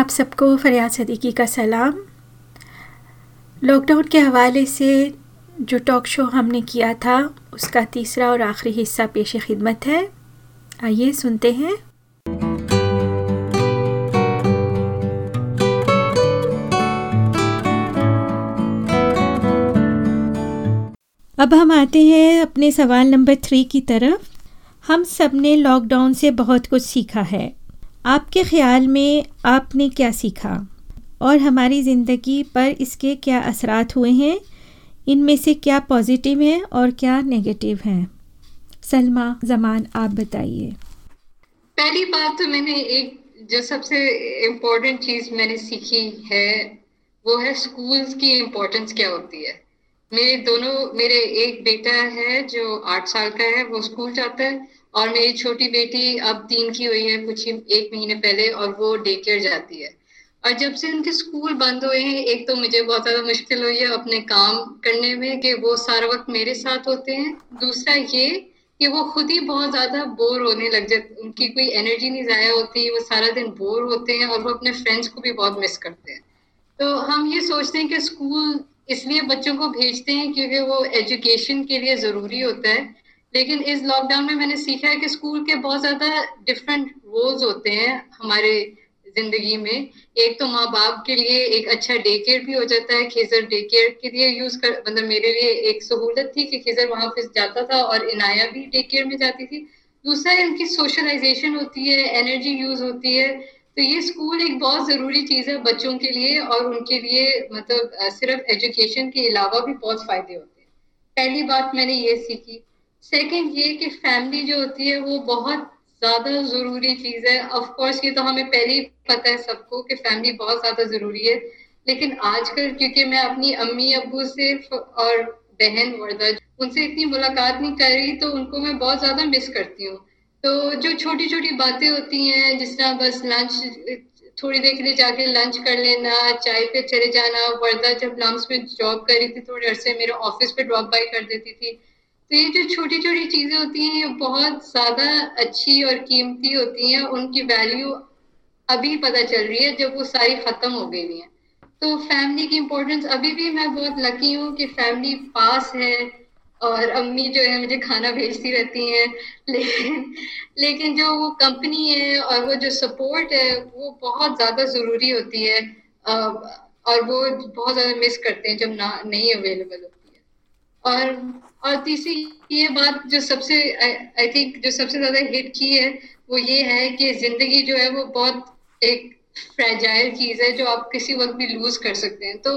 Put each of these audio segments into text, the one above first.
आप सबको फरियाद सदीकी का सलाम। लॉकडाउन के हवाले से जो टॉक शो हमने किया था, उसका तीसरा और आखिरी हिस्सा पेश खिदमत है। आइए सुनते हैं। अब हम आते हैं अपने सवाल नंबर थ्री की तरफ़। हम सबने लॉकडाउन से बहुत कुछ सीखा है। आपके ख्याल में आपने क्या सीखा? और हमारी ज़िंदगी पर इसके क्या असरात हुए हैं? इनमें से क्या पॉजिटिव हैं और क्या नेगेटिव हैं? सलमा, जमान, आप बताइए। पहली बात तो मैंने एक जो सबसे इम्पोर्टेंट चीज़ मैंने सीखी है, वो है स्कूल्स की इम्पोर्टेंस क्या होती है। मेरे दोनों, मेरे एक बेटा है जो आठ साल का है, वो स्कूल जाता है। और मेरी छोटी बेटी अब तीन की हुई है, कुछ ही, एक महीने पहले और वो डे केयर जाती है। और जब से उनके स्कूल बंद हुए हैं, एक तो मुझे बहुत ज़्यादा मुश्किल हुई है अपने काम करने में कि वो सारा वक्त मेरे साथ होते हैं। दूसरा ये कि वो खुद ही बहुत ज़्यादा बोर होने लग जाते उनकी कोई एनर्जी नहीं ज़ाया होती, वो सारा दिन बोर होते हैं और वो अपने फ्रेंड्स को भी बहुत मिस करते हैं। तो हम ये सोचते हैं कि स्कूल इसलिए बच्चों को भेजते हैं क्योंकि वो एजुकेशन के लिए ज़रूरी होता है। लेकिन इस लॉकडाउन में मैंने सीखा है कि स्कूल के बहुत ज़्यादा डिफरेंट रोल्स होते हैं हमारे ज़िंदगी में। एक तो माँ बाप के लिए एक अच्छा डे केयर भी हो जाता है खेजर डे केयर के लिए यूज़ कर मतलब मेरे लिए एक सहूलत थी कि खेजर वहाँ पे जाता था और इनाया भी डे केयर में जाती थी। दूसरा इनकी सोशलाइजेशन होती है एनर्जी यूज़ होती है। तो ये स्कूल एक बहुत ज़रूरी चीज़ है बच्चों के लिए और उनके लिए मतलब सिर्फ़ एजुकेशन के अलावा भी बहुत फ़ायदे होते हैं। पहली बात मैंने ये सीखी सेकंड ये कि फैमिली जो होती है, वो बहुत ज़्यादा ज़रूरी चीज़ है। ऑफ़ कोर्स ये तो हमें पहले ही पता है सबको कि फैमिली बहुत ज़्यादा ज़रूरी है। लेकिन आजकल, क्योंकि मैं अपनी अम्मी, अबू से और बहन वर्दा, उनसे इतनी मुलाकात नहीं कर रही तो उनको मैं बहुत ज़्यादा मिस करती हूँ। तो जो छोटी छोटी बातें होती हैं, जिस तरह बस लंच थोड़ी देर के लिए जाके लंच कर लेना, चाय पे चले जाना, वर्दा जब लम्स में जॉब कर रही थी, थोड़े अरसे मेरे ऑफ़िस पे ड्रॉप बाई कर देती थी। तो ये जो छोटी छोटी चीज़ें होती हैं, ये बहुत ज़्यादा अच्छी और कीमती होती हैं, उनकी वैल्यू अभी पता चल रही है, जब वो सारी ख़त्म हो गई हैं। तो फैमिली की इम्पोर्टेंस अभी भी मैं बहुत लकी हूँ कि फैमिली पास है और अम्मी जो है मुझे खाना भेजती रहती हैं। लेकिन लेकिन जो वो कंपनी है और वो जो सपोर्ट है, वो बहुत ज़्यादा ज़रूरी होती है और वो बहुत ज़्यादा मिस करते हैं जब ना, नहीं अवेलेबल होती और और तीसरी ये बात जो सबसे आई थिंक जो सबसे ज़्यादा हिट की है, वो ये है कि ज़िंदगी जो है वो बहुत एक फ्रेजाइल चीज़ है जो आप किसी वक्त भी लूज कर सकते हैं। तो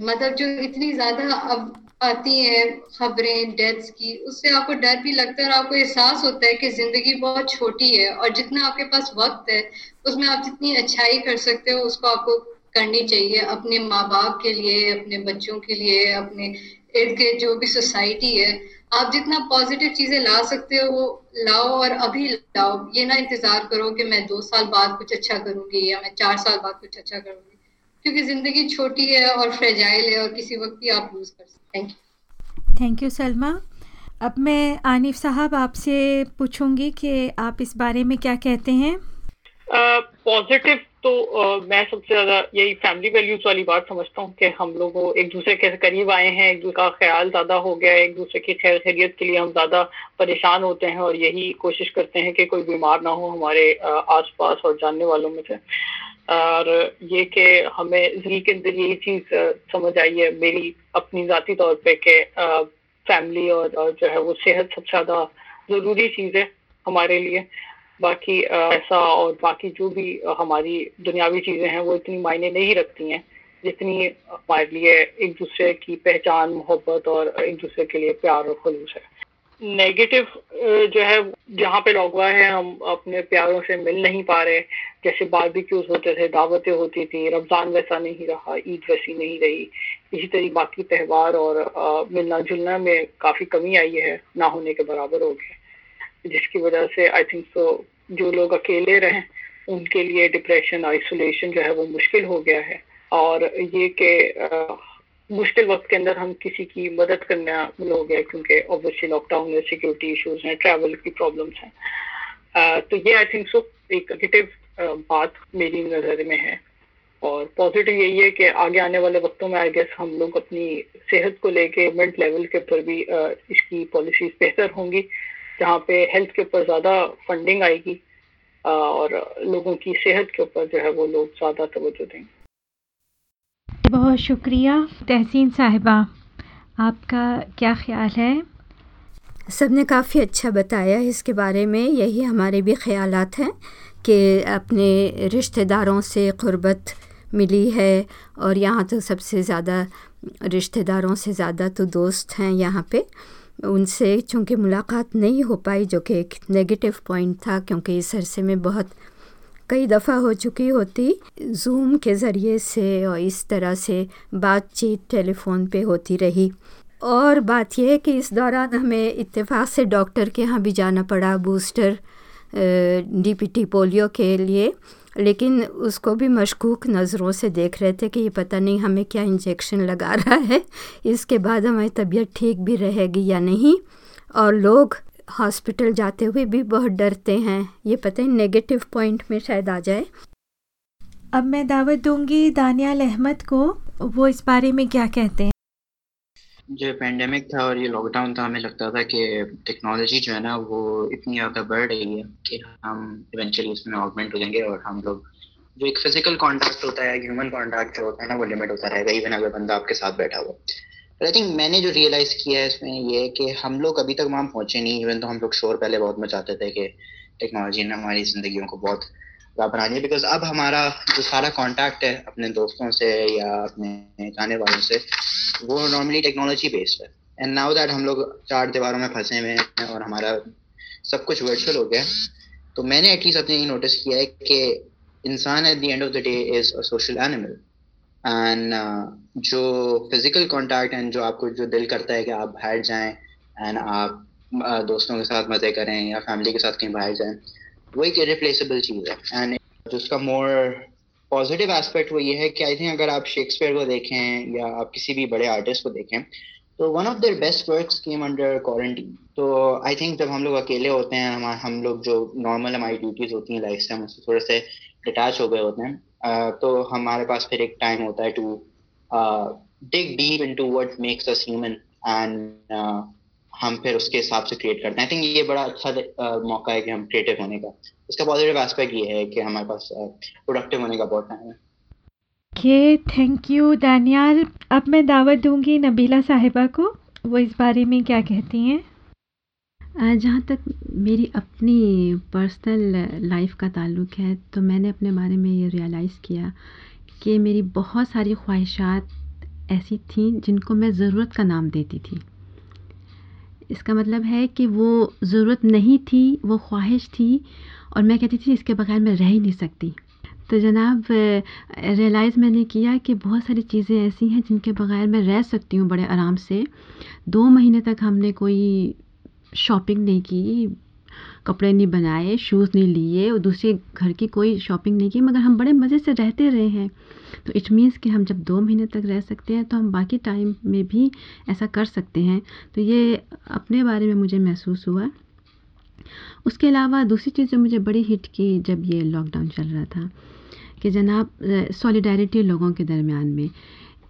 मतलब जो इतनी ज़्यादा अब आती हैं खबरें डेथ्स की, उससे आपको डर भी लगता है और आपको एहसास होता है कि ज़िंदगी बहुत छोटी है और जितना आपके पास वक्त है, उसमें आप जितनी अच्छाई कर सकते हो, उसको आपको करनी चाहिए अपने माँ बाप के लिए, अपने बच्चों के लिए, अपने इर्द गिर्द जो भी सोसाइटी है, आप जितना पॉजिटिव चीज़ें ला सकते हो, वो लाओ और अभी लाओ। ये ना इंतज़ार करो कि मैं दो साल बाद कुछ अच्छा करूँगी या मैं चार साल बाद कुछ अच्छा करूँगी। क्योंकि ज़िंदगी छोटी है और फ्रेजाइल है और किसी वक्त भी आप लूज़ कर सकते thank you thank you Salma अब मैं आनिफ साहब आपसे पूछूँगी कि आप इस बारे में क्या कहते हैं? पॉजिटिव तो uh, मैं सबसे ज़्यादा यही फैमिली वैल्यूज़ वाली बात समझता हूँ कि हम लोग एक दूसरे के करीब आए हैं एक दूसरे का ख्याल ज़्यादा हो गया है एक दूसरे की खैर खैरियत के लिए हम ज़्यादा परेशान होते हैं और यही कोशिश करते हैं कि कोई बीमार ना हो हमारे आस पास और जानने वालों में से। और ये कि हमें ज़िंदगी के अंदर यही चीज़ समझ आई है मेरी अपनी जाती तौर पर कि फैमिली और, और जो है वो सेहत सबसे ज़्यादा ज़रूरी चीज़ है हमारे लिए। बाकी ऐसा और बाकी जो भी हमारी दुनियावी चीज़ें हैं, वो इतनी मायने नहीं रखती हैं, जितनी हमारे लिए एक दूसरे की पहचान, मोहब्बत और एक दूसरे के लिए प्यार और खलूस है। नेगेटिव जो है, जहाँ पे लोग है, हम अपने प्यारों से मिल नहीं पा रहे। जैसे बारबिक्यूज होते थे, दावतें होती थी, रमज़ान वैसा नहीं रहा, ईद वैसी नहीं रही। इसी तरह बाकी त्यौहार और मिलना जुलना में काफ़ी कमी आई है, ना होने के बराबर हो गए जिसकी वजह से आई थिंक सो जो लोग अकेले रहें, उनके लिए डिप्रेशन आइसोलेशन जो है वो मुश्किल हो गया है। और ये कि मुश्किल वक्त के अंदर हम किसी की मदद करना हो गया क्योंकि ऑब्वियसली लॉकडाउन में सिक्योरिटी इश्यूज़ हैं ट्रैवल की प्रॉब्लम्स हैं। तो ये आई थिंक सो एक नेगेटिव बात मेरी नज़र में है। और पॉजिटिव यही है कि आगे आने वाले वक्तों में आई गेस हम लोग अपनी सेहत को लेके गवर्नमेंट लेवल के ऊपर भी इसकी पॉलिसीज़ बेहतर होंगी। जहाँ पे हेल्थ के ऊपर ज़्यादा फंडिंग आएगी और लोगों की सेहत के ऊपर जो है वो लोग ज़्यादा तवज्जो देंगे। बहुत शुक्रिया तहसीन साहिबा। आपका क्या ख्याल है? सबने काफ़ी अच्छा बताया। इसके बारे में यही हमारे भी ख्यालात हैं कि अपने रिश्तेदारों से क़ुरबत मिली है और यहाँ तो सबसे ज़्यादा रिश्तेदारों से ज़्यादा तो दोस्त हैं यहाँ पे। उनसे चूँकि मुलाकात नहीं हो पाई, जो कि एक नेगेटिव पॉइंट था, क्योंकि इस अरसे में बहुत कई दफ़ा हो चुकी होती जूम के ज़रिए से और इस तरह से बातचीत टेलीफोन पे होती रही। और बात यह है कि इस दौरान हमें इत्तेफाक से डॉक्टर के यहाँ भी जाना पड़ा, बूस्टर डीपीटी पोलियो के लिए। लेकिन उसको भी मशकूक नज़रों से देख रहे थे कि ये पता नहीं हमें क्या इंजेक्शन लगा रहा है। इसके बाद हमारी तबीयत ठीक भी रहेगी या नहीं और लोग हॉस्पिटल जाते हुए भी बहुत डरते हैं। ये पता नहीं नेगेटिव पॉइंट में शायद आ जाए। अब मैं दावत दूँगी दानियाल अहमद को। वो इस बारे में क्या कहते हैं? जो पेंडेमिक था और ये लॉकडाउन था, हमें लगता था कि टेक्नोलॉजी जो है ना, वो इतनी ज़्यादा बढ़ रही है कि हम इवेंचुअली इसमें ऑगमेंट हो जाएँगे और हम लोग जो एक फ़िज़िकल कांटेक्ट होता है ह्यूमन कांटेक्ट जो होता है ना, वो लिमिट होता रहेगा इवन अगर बंदा आपके साथ बैठा हुआ। आई थिंक मैंने जो रियलाइज़ किया है इसमें ये कि हम लोग अभी तक वहाँ पहुँचे नहीं इवन तो हम लोग शोर पहले बहुत मचाते थे कि टेक्नोलॉजी ने हमारी ज़िंदगियों को बहुत दिया बिकॉज़ अब हमारा जो सारा कांटेक्ट है अपने दोस्तों से या अपने जाने वालों से वो नॉर्मली टेक्नोलॉजी बेस्ड है। एंड नाउ दैट हम लोग चार दीवारों में फंसे हुए हैं और हमारा सब कुछ वर्चुअल हो गया तो मैंने एटलीस्ट अपने ये नोटिस किया है कि इंसान at the end of the day is a social animal and जो फ़िज़िकल कांटेक्ट एंड जो आपको जो दिल करता है कि आप बाहर जाएँ एंड आप uh, दोस्तों के साथ मज़े करें या फैमिली के साथ कहीं बाहर जाएँ वो एक इरिप्लेसेबल चीज़ है। एंड उसका मोर पॉजिटिव एस्पेक्ट वो ये है कि आई थिंक अगर आप शेक्सपियर को देखें या आप किसी भी बड़े आर्टिस्ट को देखें तो one of their best works came under quarantine तो आई थिंक जब हम लोग अकेले होते हैं हम हम लोग जो नॉर्मल हमारी ड्यूटीज़ होती हैं लाइफ से हम उससे थोड़े से डिटैच हो गए होते हैं। uh, तो हमारे पास फिर एक टाइम होता है to dig deep into what makes us human and हम फिर उसके हिसाब से क्रिएट करते हैं। आई थिंक ये बड़ा अच्छा uh, मौका है कि हम क्रिएटिव होने का। इसका पॉजिटिव एस्पेक्ट ये है कि हमारे पास प्रोडक्टिव होने का बहुत टाइम है। ओके थैंक यू दानियाल अब मैं दावत दूँगी नबीला साहिबा को। वो इस बारे में क्या कहती हैं? जहाँ तक मेरी अपनी पर्सनल लाइफ का ताल्लुक़ है तो मैंने अपने बारे में ये रियलाइज़ किया कि मेरी बहुत सारी ख्वाहिशात ऐसी थी जिनको मैं ज़रूरत का नाम देती थी। इसका मतलब है कि वो ज़रूरत नहीं थी, वो ख्वाहिश थी और मैं कहती थी इसके बगैर मैं रह ही नहीं सकती। तो जनाब रियलाइज़ मैंने किया कि बहुत सारी चीज़ें ऐसी हैं जिनके बगैर मैं रह सकती हूँ बड़े आराम से। दो महीने तक हमने कोई शॉपिंग नहीं की कपड़े नहीं बनाए शूज़ नहीं लिए और दूसरे घर की कोई शॉपिंग नहीं की, मगर हम बड़े मज़े से रहते रहे हैं। तो इट मीन्स कि हम जब दो महीने तक रह सकते हैं तो हम बाकी टाइम में भी ऐसा कर सकते हैं। तो ये अपने बारे में मुझे महसूस हुआ। उसके अलावा दूसरी चीज़ जो मुझे बड़ी हिट की जब ये लॉकडाउन चल रहा था, कि जनाब सॉलिडारिटी लोगों के दरमियान में।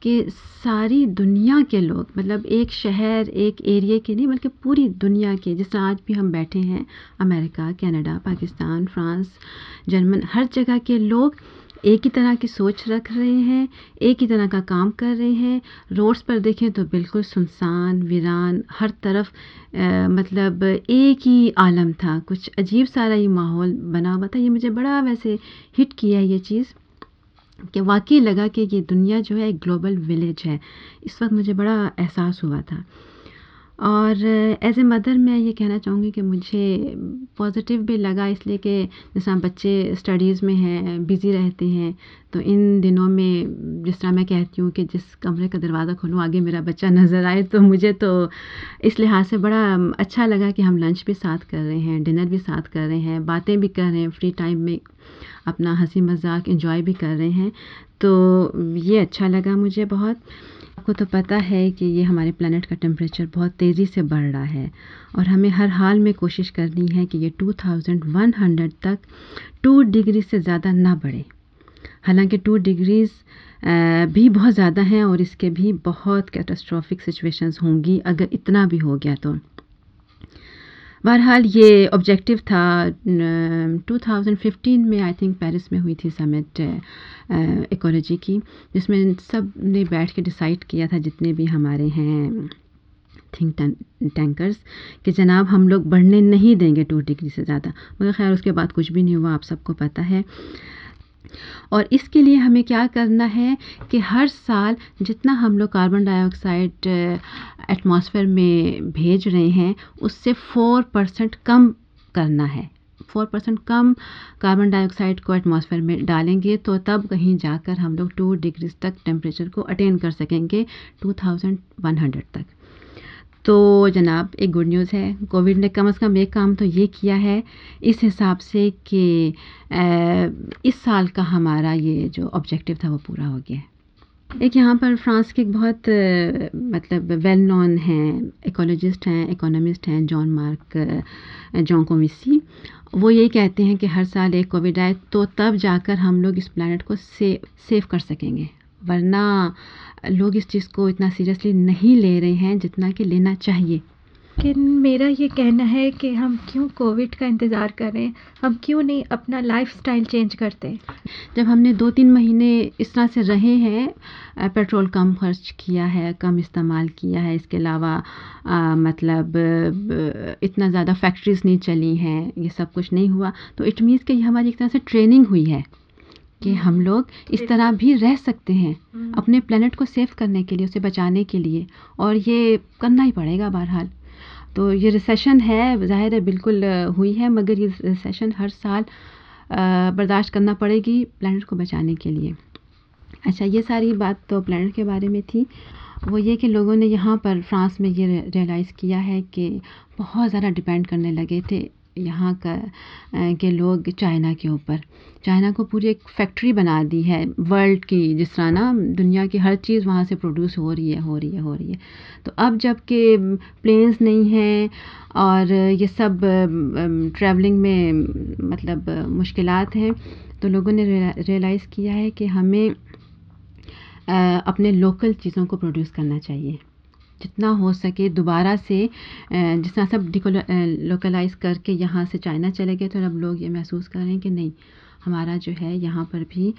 कि सारी दुनिया के लोग मतलब एक शहर एक एरिए के नहीं बल्कि पूरी दुनिया के जिस आज भी हम बैठे हैं America Canada Pakistan France German हर जगह के लोग एक ही तरह की सोच रख रहे हैं एक ही तरह का काम कर रहे हैं। रोड्स पर देखें तो बिल्कुल सुनसान वीरान हर तरफ़ आ, मतलब एक ही आलम था। कुछ अजीब सारा ये माहौल बना हुआ था। ये मुझे बड़ा वैसे हिट किया है ये चीज़। कि वाकई लगा कि ये दुनिया जो है एक ग्लोबल विलेज है। इस वक्त मुझे बड़ा एहसास हुआ था। और एज ए मदर मैं ये कहना चाहूँगी कि मुझे पॉज़िटिव भी लगा इसलिए कि जैसा बच्चे स्टडीज़ में हैं बिज़ी रहते हैं तो इन दिनों में जिस तरह मैं कहती हूँ कि जिस कमरे का दरवाज़ा खोलूँ, आगे मेरा बच्चा नज़र आए तो मुझे तो इस लिहाज से बड़ा अच्छा लगा कि हम लंच भी साथ कर रहे हैं डिनर भी साथ कर रहे हैं, बातें भी कर रहे हैं फ्री टाइम में अपना हँसी मज़ाक इंजॉय भी कर रहे हैं। तो ये अच्छा लगा मुझे बहुत। आपको तो पता है कि ये हमारे प्लानट का टेम्परेचर बहुत तेज़ी से बढ़ रहा है और हमें हर हाल में कोशिश करनी है कि ये 2100 तक 2 डिग्री से ज़्यादा ना बढ़े। हालाँकि टू डिग्रीज़ भी बहुत ज़्यादा हैं और इसके भी बहुत कैटास्ट्रॉफिक सिचुएशंस होंगी, अगर इतना भी हो गया तो। बहरहाल ये ऑब्जेक्टिव था 2015 में आई थिंक पेरिस में हुई थी समिट इकोलॉजी की, जिसमें सबने बैठ के डिसाइड किया था, जितने भी हमारे हैं थिंक टैंकर्स कि जनाब हम लोग बढ़ने नहीं देंगे टू डिग्री से ज़्यादा। मगर खैर, उसके बाद कुछ भी नहीं हुआ, आप सबको पता है। और इसके लिए हमें क्या करना है कि हर साल जितना हम लोग कार्बन डाइऑक्साइड एटमॉस्फेयर में भेज रहे हैं, उससे फ़ोर परसेंट कम करना है। फोर परसेंट कम कार्बन डाइऑक्साइड को एटमॉस्फेयर में डालेंगे तो तब कहीं जाकर हम लोग टू डिग्रीज तक टेम्परेचर को अटेन कर सकेंगे टू थाउज़ेंड वन हंड्रेड तक। तो जनाब, एक गुड न्यूज़ है। कोविड ने कम से कम एक काम तो ये किया है, इस हिसाब से कि इस साल का हमारा ये जो ऑब्जेक्टिव था वो पूरा हो गया एक यहाँ पर फ्रांस के एक बहुत मतलब वेल नोन हैं इकोलॉजिस्ट हैं इकोनॉमिस्ट हैं जॉन मार्क जॉन कोमिसी वो यही कहते हैं कि हर साल एक कोविड आए तो तब जाकर हम लोग इस प्लानट को सेव सेव कर सकेंगे। वरना लोग इस चीज़ को इतना सीरियसली नहीं ले रहे हैं जितना कि लेना चाहिए। लेकिन मेरा ये कहना है कि हम क्यों कोविड का इंतज़ार करें हम क्यों नहीं अपना लाइफ स्टाइल चेंज करते जब हमने दो तीन महीने इस तरह से रहे हैं पेट्रोल कम खर्च किया है कम इस्तेमाल किया है इसके अलावा मतलब इतना ज़्यादा फैक्ट्रीज़ नहीं चली हैं ये सब कुछ नहीं हुआ तो इट मीन्स कि हमारी एक तरह से ट्रेनिंग हुई है। कि हम लोग इस तरह भी रह सकते हैं हम्म। अपने प्लेनेट को सेव करने के लिए उसे बचाने के लिए। और ये करना ही पड़ेगा बहरहाल। तो ये रिसेशन है ज़ाहिर है बिल्कुल हुई है मगर ये रिसेशन हर साल बर्दाश्त करना पड़ेगी प्लानट को बचाने के लिए। अच्छा ये सारी बात तो प्लानट के बारे में थी। वो ये कि लोगों ने यहाँ पर फ्रांस में ये रियलाइज़ किया है कि बहुत ज़्यादा डिपेंड करने लगे थे। यहाँ का के लोग चाइना के ऊपर। चाइना को पूरी एक फैक्ट्री बना दी है, वर्ल्ड की जिस तरह ना, दुनिया की हर चीज़ वहाँ से प्रोड्यूस हो रही है, हो रही है, हो रही है। तो अब जबकि प्लेन्स नहीं हैं और ये सब ट्रैवलिंग में मतलब मुश्किल हैं तो लोगों ने रियलाइज़ किया है कि हमें अपने लोकल चीज़ों को प्रोड्यूस करना चाहिए। जितना हो सके दोबारा से तरह सब लोकलाइज़ करके यहाँ से चाइना चले गए तो अब लोग ये महसूस कर रहे हैं कि नहीं, हमारा जो है यहाँ पर भी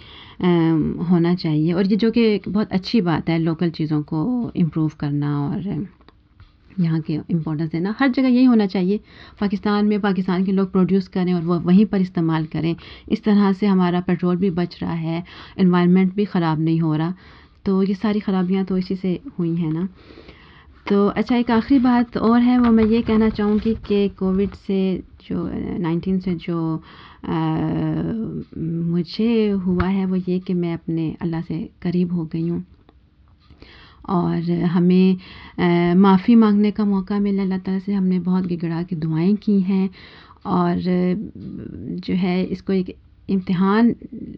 होना चाहिए। और ये जो कि बहुत अच्छी बात है लोकल चीज़ों को इम्प्रूव करना और यहाँ के इम्पोर्टेंस देना, हर जगह यही होना चाहिए। पाकिस्तान में पाकिस्तान के लोग प्रोड्यूस करें और वो वहीं पर इस्तेमाल करें। इस तरह से हमारा पेट्रोल भी बच रहा है इन्वायरमेंट भी ख़राब नहीं हो रहा। तो ये सारी ख़राबियाँ तो इसी से हुई हैं ना। तो अच्छा एक आखिरी बात और है वो मैं ये कहना चाहूँगी कि कोविड से जो नाइन्टीन से जो आ, मुझे हुआ है वो ये कि मैं अपने अल्लाह से करीब हो गई हूँ। और हमें माफ़ी मांगने का मौका मिला अल्लाह ताला से हमने बहुत गिगड़ा के दुआएँ की हैं। और जो है इसको एक इम्तिहान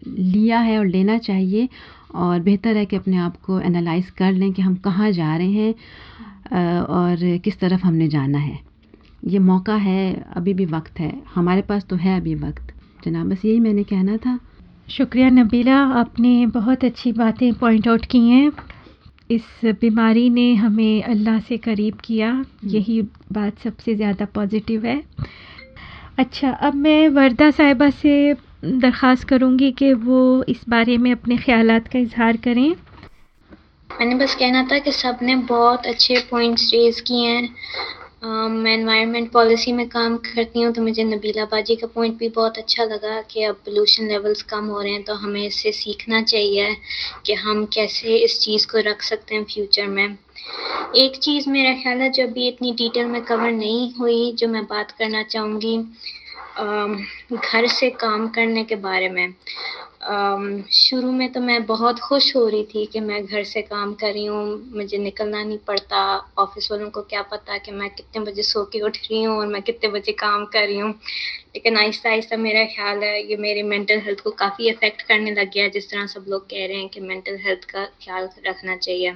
लिया है और लेना चाहिए। और बेहतर है कि अपने आप को एनालाइज कर लें कि हम कहाँ जा रहे हैं और किस तरफ़ हमने जाना है। ये मौका है, अभी भी वक्त है। हमारे पास तो है अभी वक्त। जनाब, बस यही मैंने कहना था। शुक्रिया नबीला, आपने बहुत अच्छी बातें पॉइंट आउट की हैं। इस बीमारी ने हमें अल्लाह से करीब किया। यही बात सबसे ज़्यादा पॉजिटिव है। अच्छा अब मैं वर्दा साहिबा से दरख्वास्त करूँगी कि वो इस बारे में अपने ख्याल का इजहार करें। मैंने बस कहना था कि सबने बहुत अच्छे पॉइंट्स रेज किए हैं। मैं इन्वायरमेंट पॉलिसी में काम करती हूँ तो मुझे नबीला बाजी का पॉइंट भी बहुत अच्छा लगा कि अब पोल्यूशन लेवल्स कम हो रहे हैं तो हमें इससे सीखना चाहिए कि हम कैसे इस चीज़ को रख सकते हैं फ्यूचर में। एक चीज़ मेरा ख्याल है जो अभी इतनी डिटेल में कवर नहीं हुई, जो मैं बात करना चाहूँगी घर से काम करने के बारे में। शुरू में तो मैं बहुत खुश हो रही थी कि मैं घर से काम कर रही हूँ, मुझे निकलना नहीं पड़ता, ऑफ़िस वालों को क्या पता कि मैं कितने बजे सो के उठ रही हूँ और मैं कितने बजे काम कर रही हूँ। लेकिन आहिस्ता आहिस्ता मेरा ख्याल है, ये मेरी मेंटल हेल्थ को काफ़ी अफेक्ट करने लग गया जिस तरह सब लोग कह रहे हैं कि मेंटल हेल्थ का ख्याल रखना चाहिए।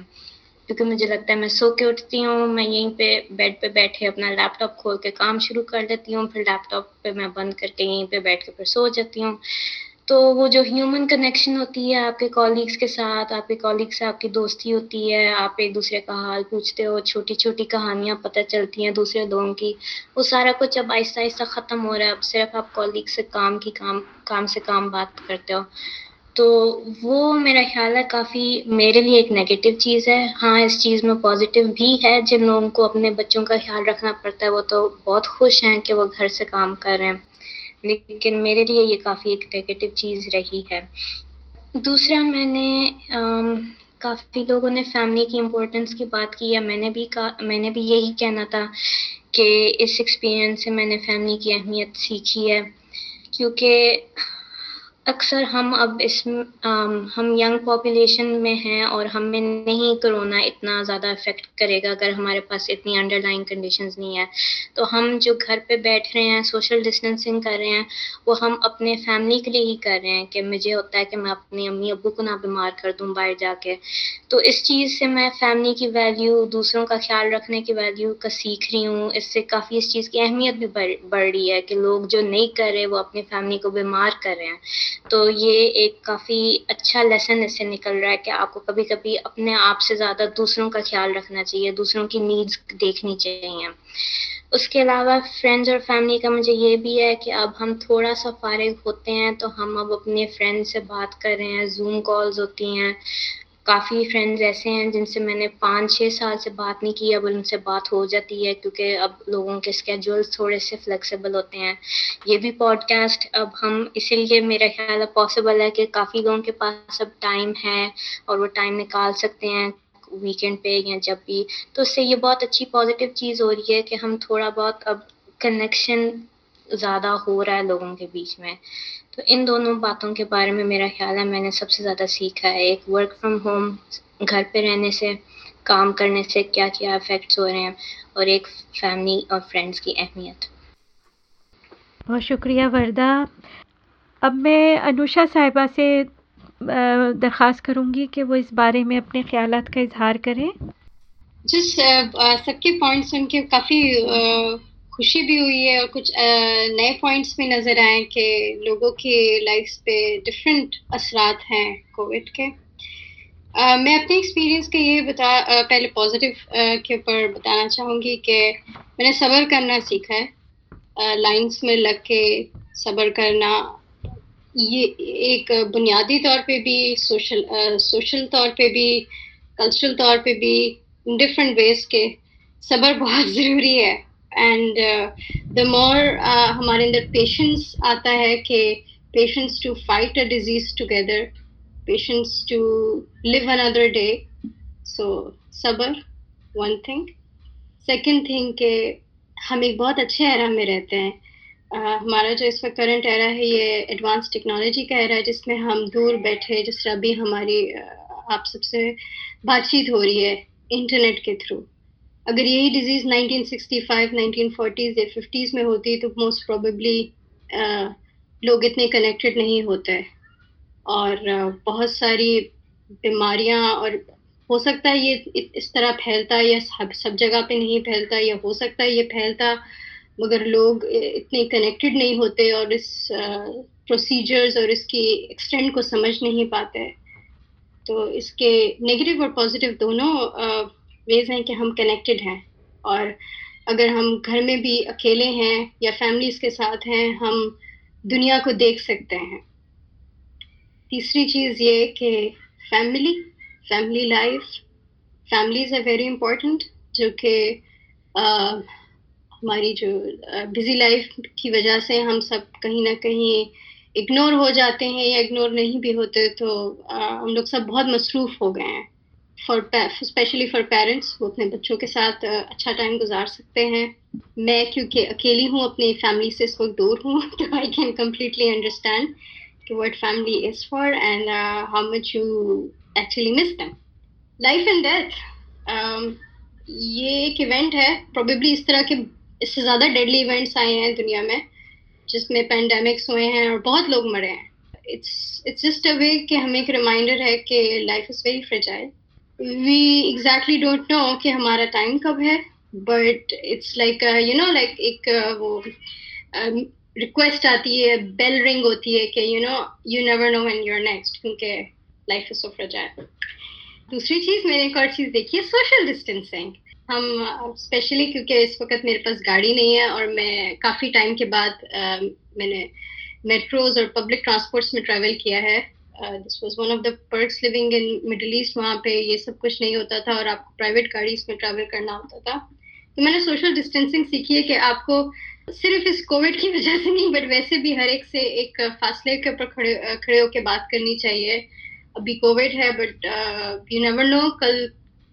क्योंकि मुझे लगता है मैं सो के उठती हूँ, मैं यहीं पे बेड पे बैठे अपना लैपटॉप खोल के काम शुरू कर लेती हूँ, फिर लैपटॉप पे मैं बंद करके यहीं पे बैठ के फिर सो जाती हूँ। तो वो जो ह्यूमन कनेक्शन होती है आपके कॉलीग्स के साथ, आपके कॉलीग से आपकी दोस्ती होती है, आप एक दूसरे का हाल पूछते हो छोटी छोटी कहानियाँ पता चलती हैं दूसरे लोगों की, वो सारा कुछ अब आहिस्ता आहिस्ता ख़त्म हो रहा है। अब सिर्फ़ आप कॉलीग से काम की काम काम से काम बात करते हो। तो वो मेरा ख्याल है काफ़ी मेरे लिए एक नेगेटिव चीज़ है। हाँ इस चीज़ में पॉजिटिव भी है। जिन लोगों को अपने बच्चों का ख्याल रखना पड़ता है, वो तो बहुत खुश हैं कि वो घर से काम कर रहे हैं। लेकिन मेरे लिए ये काफ़ी एक नेगेटिव चीज़ रही है। दूसरा, मैंने काफ़ी लोगों ने फैमिली की इम्पोर्टेंस की बात की है। मैंने भी का, मैंने भी यही कहना था कि इस एक्सपीरियंस से मैंने फैमिली की अहमियत सीखी है। क्योंकि अक्सर हम अब इस हम यंग पॉपुलेशन में हैं और हमें नहीं कोरोना इतना ज़्यादा इफ़ेक्ट करेगा अगर हमारे पास इतनी अंडरलाइन कंडीशंस नहीं है। तो हम जो घर पे बैठ रहे हैं सोशल डिस्टेंसिंग कर रहे हैं, वो हम अपने फैमिली के लिए ही कर रहे हैं कि मुझे होता है कि मैं अपनी अम्मी अबू को ना बीमार कर दूँ बाहर जाके। तो इस चीज़ से मैं फैमिली की वैल्यू दूसरों का ख्याल रखने की वैल्यू का सीख रही हूँ। इससे काफ़ी इस चीज़ की अहमियत भी बढ़ रही है कि लोग जो नहीं कर रहे, वो अपनी फैमिली को बीमार कर रहे हैं। तो ये एक काफ़ी अच्छा लेसन इससे निकल रहा है कि आपको कभी कभी अपने आप से ज़्यादा दूसरों का ख्याल रखना चाहिए, दूसरों की नीड्स देखनी चाहिए। उसके अलावा फ्रेंड्स और फैमिली का मुझे ये भी है कि अब हम थोड़ा सा फारिग होते हैं तो हम अब अपने फ्रेंड से बात कर रहे हैं जूम कॉल्स होती हैं काफ़ी फ्रेंड्स ऐसे हैं जिनसे मैंने पाँच छः साल से बात नहीं की, अब उनसे बात हो जाती है क्योंकि अब लोगों के स्केजुअल्स थोड़े से फ्लेक्सिबल होते हैं। ये भी पॉडकास्ट अब हम, इसीलिए मेरा ख्याल है पॉसिबल है कि काफ़ी लोगों के पास अब टाइम है और वो टाइम निकाल सकते हैं वीकेंड पे या जब भी। तो उससे ये बहुत अच्छी पॉजिटिव चीज़ हो रही है कि हम थोड़ा बहुत अब कनेक्शन ज़्यादा हो रहा है लोगों के बीच में। तो इन दोनों बातों के बारे में मेरा ख्याल है मैंने सबसे ज़्यादा सीखा है एक वर्क फ्रॉम होम घर पे रहने से काम करने से क्या क्या इफ़ेक्ट्स हो रहे हैं और एक फैमिली और फ्रेंड्स की अहमियत। बहुत शुक्रिया वर्दा। अब मैं अनुषा साहिबा से दरख्वास्त करूँगी कि वो इस बारे में अपने ख्याल का इजहार करें। जिस सबके पॉइंट सुन के काफ़ी खुशी भी हुई है और कुछ नए पॉइंट्स भी नज़र आए कि लोगों के लाइफ पे डिफरेंट असरात हैं कोविड के। मैं अपने एक्सपीरियंस के ये बता पहले पॉजिटिव के ऊपर बताना चाहूँगी कि मैंने सब्र करना सीखा है। लाइंस में लग के सब्र करना, ये एक बुनियादी तौर पे भी सोशल सोशल तौर पे भी कल्चरल तौर पे भी डिफरेंट वेज के सब्र बहुत ज़रूरी है। एंड द मोर हमारे अंदर पेशेंस आता है कि patience to fight a disease together patience to live another day so सबर वन थिंग सेकेंड थिंग के हम एक बहुत अच्छे एरा में रहते हैं। Uh, हमारा जो इस वक्त करंट एरा है ये एडवांस टेक्नोलॉजी का एरा है जिसमें हम दूर बैठे जिस तरह भी हमारी uh, आप सबसे बातचीत हो रही है इंटरनेट के थ्रू अगर यही डिज़ीज़ 1965, 1940s या 50s में होती तो मोस्ट प्रोबेबली लोग इतने कनेक्टेड नहीं होते। और बहुत सारी बीमारियाँ और हो सकता है ये इस तरह फैलता या सब सब जगह पे नहीं फैलता या हो सकता है ये फैलता मगर लोग इतने कनेक्टेड नहीं होते और इस प्रोसीजर्स और इसकी एक्सटेंड को समझ नहीं पाते। तो इसके नेगेटिव और पॉजिटिव दोनों वेज हैं कि हम कनेक्टेड हैं। और अगर हम घर में भी अकेले हैं या फैमिलीज़ के साथ हैं हम दुनिया को देख सकते हैं। तीसरी चीज़ ये कि family family life families are very important जो कि हमारी जो बिज़ी लाइफ की वजह से हम सब कहीं ना कहीं इग्नोर हो जाते हैं या इग्नोर नहीं भी होते तो आ, हम लोग सब बहुत मसरूफ़ हो गए हैं। फॉर स्पेशली फॉर पेरेंट्स वो अपने बच्चों के साथ अच्छा टाइम गुजार सकते हैं। मैं क्योंकि अकेली हूँ, अपनी फैमिली से इस वक्त दूर हूँ तो आई कैन कम्प्लीटली अंडरस्टैंड कि what family is for and how much you actually miss them life and death ये एक इवेंट है। प्रोबेबली इस तरह के इससे ज़्यादा डेडली इवेंट्स आए हैं दुनिया में, जिसमें पेंडेमिक्स हुए हैं और बहुत लोग मरे हैं। It's it's just a way कि हमें एक रिमाइंडर है कि life is very fragile we exactly don't know कि हमारा टाइम कब है but it's like you know like एक uh, वो रिक्वेस्ट आती है बेल रिंग होती है कि you know you never know when your next क्योंकि लाइफ इज़ सो फ्रजाइल दूसरी चीज़ मैंने एक और चीज़ देखी है सोशल डिस्टेंसिंग हम स्पेशली क्योंकि इस वक्त मेरे पास गाड़ी नहीं है और मैं काफ़ी टाइम के बाद uh, मैंने मेट्रोज और पब्लिक ट्रांसपोर्ट्स में ट्रैवल किया है। This was one of the perks living in Middle East वहाँ पे ये सब कुछ नहीं होता था और आपको प्राइवेट गाड़ी में ट्रैवल करना होता था। तो मैंने सोशल डिस्टेंसिंग सीखी है कि आपको सिर्फ़ इस कोविड की वजह से नहीं बट वैसे भी हर एक से एक फासले के ऊपर खड़े खड़े होकर बात करनी चाहिए। अभी कोविड है बट यू नेवर नो कल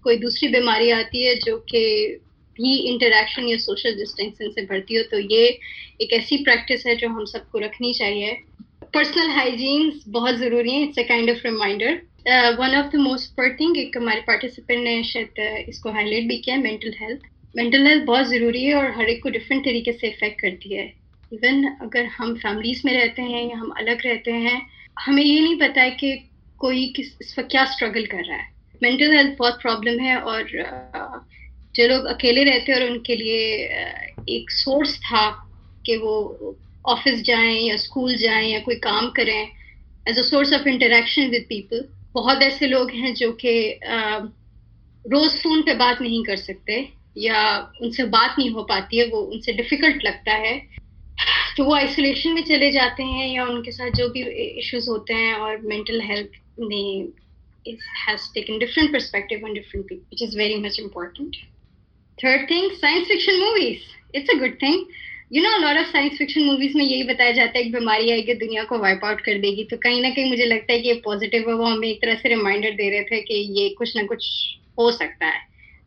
कोई दूसरी बीमारी आती है जो कि भी इंटरेक्शन या सोशल डिस्टेंसिंग से बढ़ती हो तो ये एक ऐसी प्रैक्टिस है जो हम सबको रखनी चाहिए। पर्सनल हाइजीन बहुत ज़रूरी है it's a kind of reminder one of the most importing एक हमारे पार्टिसिपेंट ने शायद इसको हाईलाइट भी किया है मेंटल हेल्थ मेंटल हेल्थ बहुत ज़रूरी है और हर एक को डिफरेंट तरीके से इफ़ेक्ट करती है इवन अगर हम फैमिलीज़ में रहते हैं या हम अलग रहते हैं हमें ये नहीं पता है कि कोई किस इस वक्त क्या स्ट्रगल कर रहा है मेंटल हेल्थ बहुत प्रॉब्लम है और जो लोग अकेले रहते हैं और उनके लिए एक सोर्स था कि वो ऑफ़िस जाएँ या स्कूल जाएँ या कोई काम करें as a source of interaction with people बहुत ऐसे लोग हैं जो कि रोज फ़ोन पे बात नहीं कर सकते या उनसे बात नहीं हो पाती है वो उनसे डिफ़िकल्ट लगता है। तो वो आइसोलेशन में चले जाते हैं या उनके साथ जो भी इश्यूज़ होते हैं और मेंटल हेल्थ में has taken different perspective on different people, which. You know lot of science fiction movies में यही बताया जाता है एक बीमारी आएगी दुनिया को वाइप आउट कर देगी। तो कहीं ना कहीं मुझे लगता है कि ये पॉजिटिव है वो हमें एक तरह से रिमाइंडर दे रहे थे कि ये कुछ ना कुछ हो सकता है।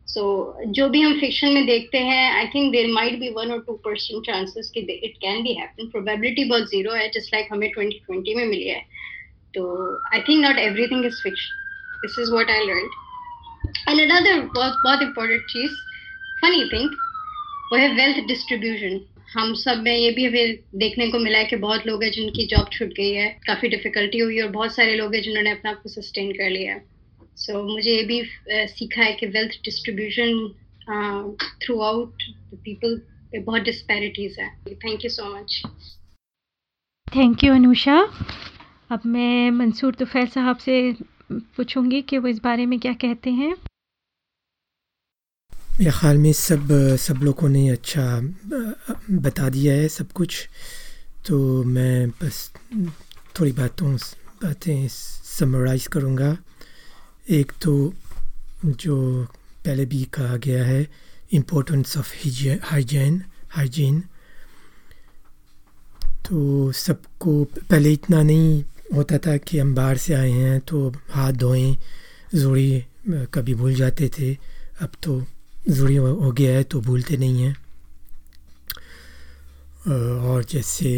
सो so, जो भी हम फिक्शन में देखते हैं I think there might be one और टू परसेंट चांसेस कि it can be happen probability बहुत ज़ीरो है जस्ट लाइक like हमें ट्वेंटी ट्वेंटी में मिली है। तो I think not everything is fiction this is what I learn and another बहुत बहुत इंपॉर्टेंट चीज़ फनी थिंक वो है वेल्थ डिस्ट्रीब्यूशन हम सब में ये भी अभी देखने को मिला है कि बहुत लोग हैं जिनकी जॉब छूट गई है काफ़ी डिफ़िकल्टी हुई और बहुत सारे लोग हैं जिन्होंने अपना आप को सस्टेन कर लिया है। सो so, मुझे ये भी सीखा है कि wealth distribution throughout people बहुत डिस्पैरिटीज़ है। Thank you so much thank you Anusha अब मैं मंसूर तुफैल साहब से पूछूँगी कि वो इस बारे में क्या कहते हैं। मेरे ख़्याल में सब सब लोगों ने अच्छा बता दिया है सब कुछ। तो मैं बस थोड़ी बातों, बातें समराइज़ करूँगा। एक तो जो पहले भी कहा गया है इम्पोर्टेंस ऑफ़ हाइजीन हाइजीन तो सबको पहले इतना नहीं होता था कि हम बाहर से आए हैं तो हाथ धोएँ ज़रूरी कभी भूल जाते थे। अब तो ज़रूरी हो गया है तो भूलते नहीं हैं। और जैसे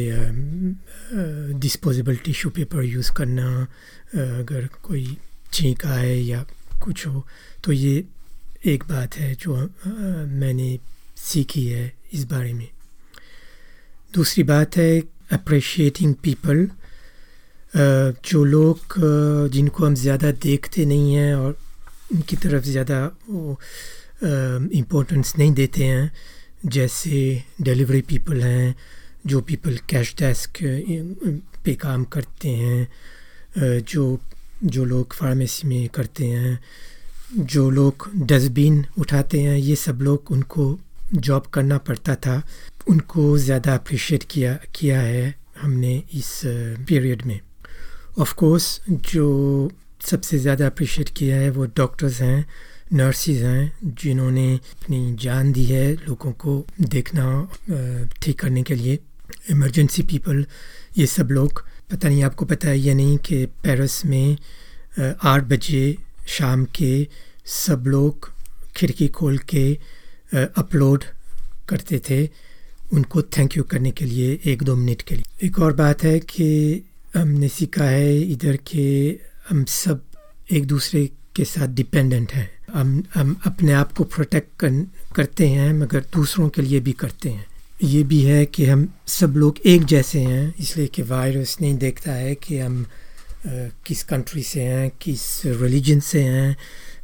डिस्पोजेबल टिश्यू पेपर यूज़ करना अगर कोई छींक आए या कुछ हो तो ये एक बात है जो मैंने सीखी है इस बारे में। दूसरी बात है अप्रिशिएटिंग पीपल जो लोग जिनको हम ज़्यादा देखते नहीं हैं और उनकी तरफ़ ज़्यादा वो इम्पोर्टेंस नहीं देते हैं। जैसे डिलीवरी पीपल हैं, जो पीपल कैश डेस्क पे काम करते हैं जो जो लोग फार्मेसी में करते हैं, जो लोग डस्टबिन उठाते हैं, ये सब लोग उनको जॉब करना पड़ता था। उनको ज़्यादा अप्रिशिएट किया किया है हमने इस पीरियड में। ऑफ़ कोर्स जो सबसे ज़्यादा अप्रिशिएट किया है वो डॉक्टर्स हैं। नर्सिस हैं जिन्होंने अपनी जान दी है लोगों को देखना ठीक करने के लिए। इमरजेंसी पीपल, ये सब लोग। पता नहीं आपको पता है या नहीं कि पेरिस में आठ बजे शाम के सब लोग खिड़की खोल के अपलोड करते थे। उनको थैंक यू करने के लिए एक दो मिनट के लिए। एक और बात है कि हमने सीखा है इधर के हम सब एक दूसरे के साथ डिपेंडेंट हैं। हम हम अपने आप को प्रोटेक्ट कर, करते हैं मगर दूसरों के लिए भी करते हैं। ये भी है कि हम सब लोग एक जैसे हैं इसलिए कि वायरस नहीं देखता है कि हम आ, किस कंट्री से हैं किस रिलीजन से हैं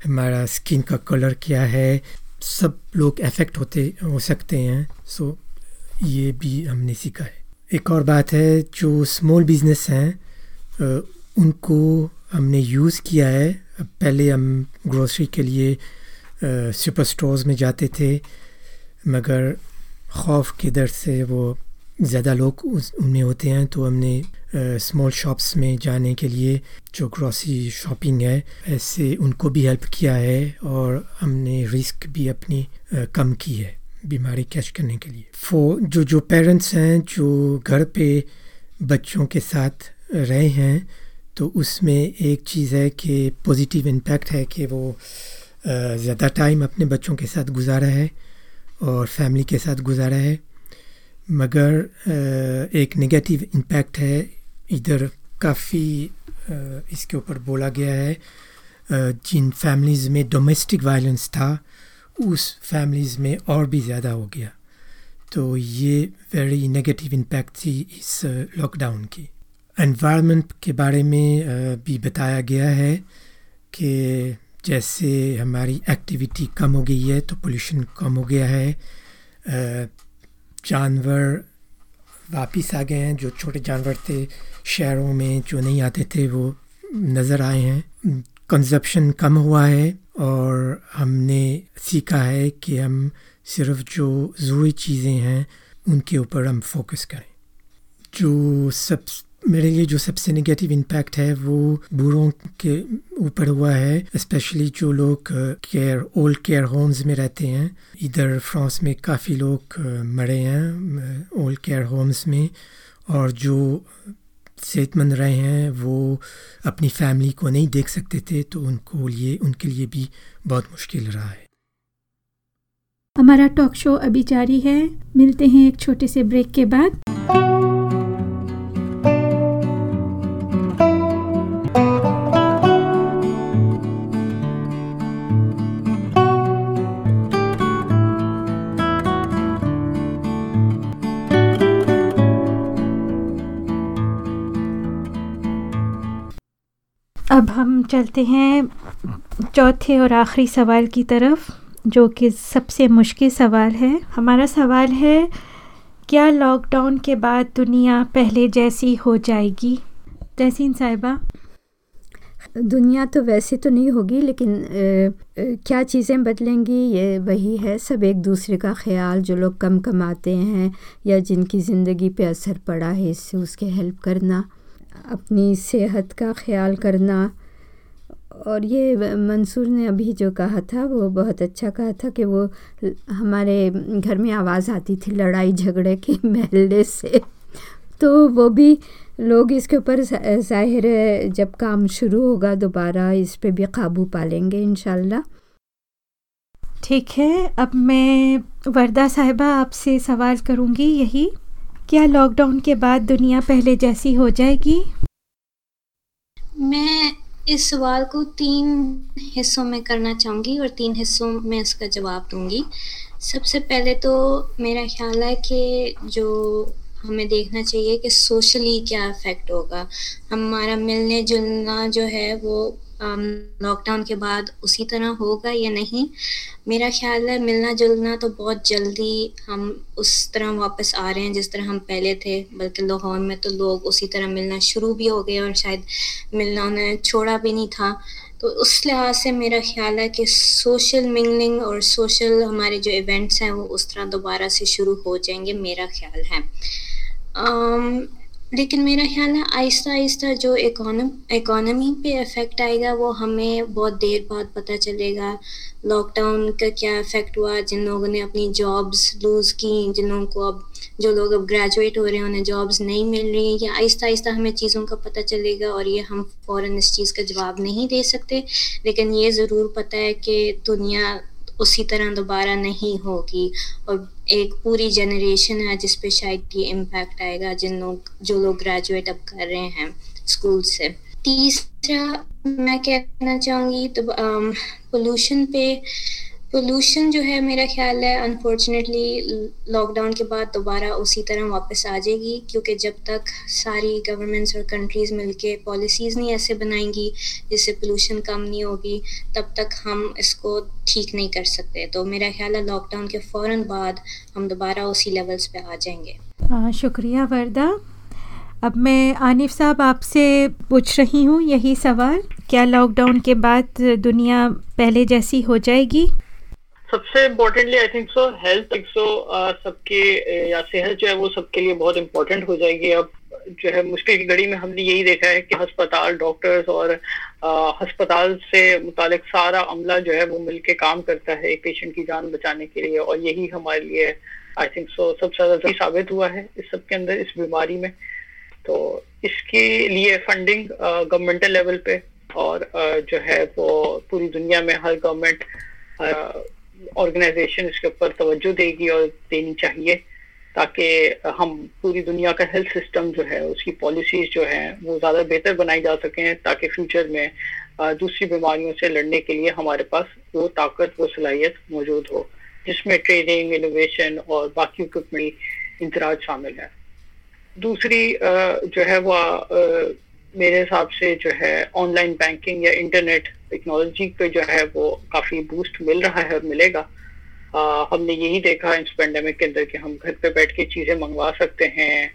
हमारा स्किन का कलर क्या है। सब लोग अफेक्ट होते हो सकते हैं सो ये भी हमने सीखा है। एक और बात है जो स्मॉल बिज़नेस हैं उनको हमने यूज़ किया है पहले हम ग्रोसरी के लिए सुपर स्टोर्स में जाते थे मगर खौफ के दर से वो ज़्यादा लोग उनमें होते हैं। तो हमने स्मॉल शॉप्स में जाने के लिए जो ग्रॉसरी शॉपिंग है ऐसे उनको भी हेल्प किया है और हमने रिस्क भी अपनी आ, कम की है बीमारी कैच करने के लिए। फो जो जो पेरेंट्स हैं जो घर पे बच्चों के साथ रहे हैं तो उसमें एक चीज़ है कि पॉजिटिव इम्पैक्ट है कि वो ज़्यादा टाइम अपने बच्चों के साथ गुजारा है और फैमिली के साथ गुजारा है। मगर एक नेगेटिव इम्पैक्ट है, इधर काफ़ी इसके ऊपर बोला गया है जिन फैमिलीज़ में डोमेस्टिक वायलेंस था, उस फैमिलीज़ में और भी ज़्यादा हो गया। तो ये वेरी नेगेटिव इम्पैक्ट थी इस लॉकडाउन की। एनवायरनमेंट के बारे में भी बताया गया है कि जैसे हमारी एक्टिविटी कम हो गई है तो पोल्यूशन कम हो गया है। जानवर वापस आ गए हैं, जो छोटे जानवर थे, शहरों में जो नहीं आते थे, वो नज़र आए हैं। कंजप्शन कम हुआ है और हमने सीखा है कि हम सिर्फ़ जो ज़रूरी चीज़ें हैं, उनके ऊपर हम फोकस करें। जो सब मेरे लिए जो सबसे नेगेटिव इम्पैक्ट है वो बूढ़ों के ऊपर हुआ है स्पेशली जो लोग केयर ओल्ड केयर होम्स में रहते हैं। इधर फ्रांस में काफ़ी लोग मरे हैं ओल्ड केयर होम्स में। और जो सेहतमंद रहे हैं, वो अपनी फैमिली को नहीं देख सकते थे तो उनको लिए, उनके लिए भी बहुत मुश्किल रहा है। हमारा टॉक शो अभी जारी है। मिलते हैं एक छोटे से ब्रेक के बाद। अब हम चलते हैं चौथे और आखिरी सवाल की तरफ़ जो कि सबसे मुश्किल सवाल है। हमारा सवाल है क्या लॉकडाउन के बाद दुनिया पहले जैसी हो जाएगी? तहसीन साहिबा। दुनिया तो वैसे तो नहीं होगी लेकिन आ, क्या चीज़ें बदलेंगी ये वही है सब एक दूसरे का ख्याल जो लोग कम कमाते हैं या जिनकी ज़िंदगी पे असर पड़ा है इससे उसके हेल्प करना। अपनी सेहत का ख्याल करना। और ये मंसूर ने अभी जो कहा था, वो बहुत अच्छा कहा था कि वो हमारे घर में आवाज़ आती थी लड़ाई झगड़े के महल्ले से। तो वो भी लोग इसके ऊपर ज़ाहिर है, जब काम शुरू होगा दोबारा इस पे भी काबू पा लेंगे इन ठीक है, अब मैं वर्दा साहिबा आपसे सवाल करूँगी यही। क्या लॉकडाउन के बाद दुनिया पहले जैसी हो जाएगी? मैं इस सवाल को तीन हिस्सों में करना चाहूँगी और तीन हिस्सों में इसका जवाब दूँगी। सबसे पहले तो मेरा ख्याल है कि जो हमें देखना चाहिए कि सोशली क्या इफ़ेक्ट होगा। हमारा मिलने जुलना जो है वो लॉकडाउन के बाद उसी तरह होगा या नहीं? मेरा ख्याल है मिलना जुलना तो बहुत जल्दी हम उस तरह वापस आ रहे हैं जिस तरह हम पहले थे। बल्कि लाहौर में तो लोग उसी तरह मिलना शुरू भी हो गए और शायद मिलना उन्हें छोड़ा भी नहीं था। तो उस लिहाज से मेरा ख्याल है कि सोशल मिंगलिंग और सोशल हमारे जो इवेंट्स हैं वो उस तरह दोबारा से शुरू हो जाएँगे मेरा ख्याल है। लेकिन मेरा ख्याल है आहिस्ता आहिस्ता जो इकोनमी पे इफ़ेक्ट आएगा वो हमें बहुत देर बाद पता चलेगा। लॉकडाउन का क्या इफ़ेक्ट हुआ? जिन लोगों ने अपनी जॉब्स लूज़ की, जिन लोगों को अब, जो लोग अब ग्रेजुएट हो रहे हैं, उन्हें जॉब्स नहीं मिल रही या आहिस्ता आहिस्ता हमें चीज़ों का पता चलेगा और ये हम फ़ौर इस चीज़ का जवाब नहीं दे सकते। लेकिन ये ज़रूर पता है कि दुनिया उसी तरह दोबारा नहीं होगी। और एक पूरी जनरेशन है जिस पे शायद ये इम्पैक्ट आएगा, जिन लोग, जो लोग ग्रेजुएट अब कर रहे हैं स्कूल से। तीसरा मैं कहना चाहूँगी तो पोल्यूशन पे पोल्यूशन जो है मेरा ख्याल है अनफॉर्चुनेटली लॉकडाउन के बाद दोबारा उसी तरह वापस आ जाएगी, क्योंकि जब तक सारी गवर्नमेंट्स और कंट्रीज़ मिलके पॉलिसीज़ नहीं ऐसे बनाएँगी, जिससे पोल्यूशन कम नहीं होगी, तब तक हम इसको ठीक नहीं कर सकते। तो मेरा ख्याल है लॉकडाउन के फ़ौर बाद हम दोबारा उसी लेवल्स पे आ जाएँगे। शुक्रिया वर्दा। अब मैं आनिफ साहब आपसे पूछ रही हूँ यही सवाल, क्या लॉकडाउन के बाद दुनिया पहले जैसी हो जाएगी? सबसे importantly I think so health so सबके या सेहत जो है, वो सबके लिए बहुत इम्पोर्टेंट हो जाएगी। अब जो है, मुश्किल की घड़ी में हमने यही देखा है कि अस्पताल डॉक्टर्स और अस्पताल से मुतालिक सारा अमला जो है, वो मिलके काम करता है एक पेशेंट की जान बचाने के लिए और यही हमारे लिए आई थिंक सो सबसे ज़्यादा साबित हुआ है इस सब के अंदर, इस बीमारी में। तो इसके लिए फंडिंग गवर्नमेंटल लेवल पे और जो है, वो पूरी दुनिया में हर गवर्नमेंट ऑर्गेनाइजेशन इसके ऊपर तवज्जो देगी और देनी चाहिए, ताकि हम पूरी दुनिया का हेल्थ सिस्टम जो है, उसकी पॉलिसीज़ जो है, वो ज़्यादा बेहतर बनाई जा सकें, ताकि फ्यूचर में दूसरी बीमारियों से लड़ने के लिए हमारे पास वो ताकत, वो सलाहियत मौजूद हो, जिसमें ट्रेनिंग इनोवेशन और बाकी इक्विपमेंट इंतराज शामिल है। दूसरी जो है वो मेरे हिसाब से जो है ऑनलाइन बैंकिंग या इंटरनेट टेक्नोलॉजी पे जो है वो काफ़ी बूस्ट मिल रहा है और मिलेगा। आ, हमने यही देखा इस पेंडेमिक के अंदर कि हम घर पे बैठ के चीज़ें मंगवा सकते हैं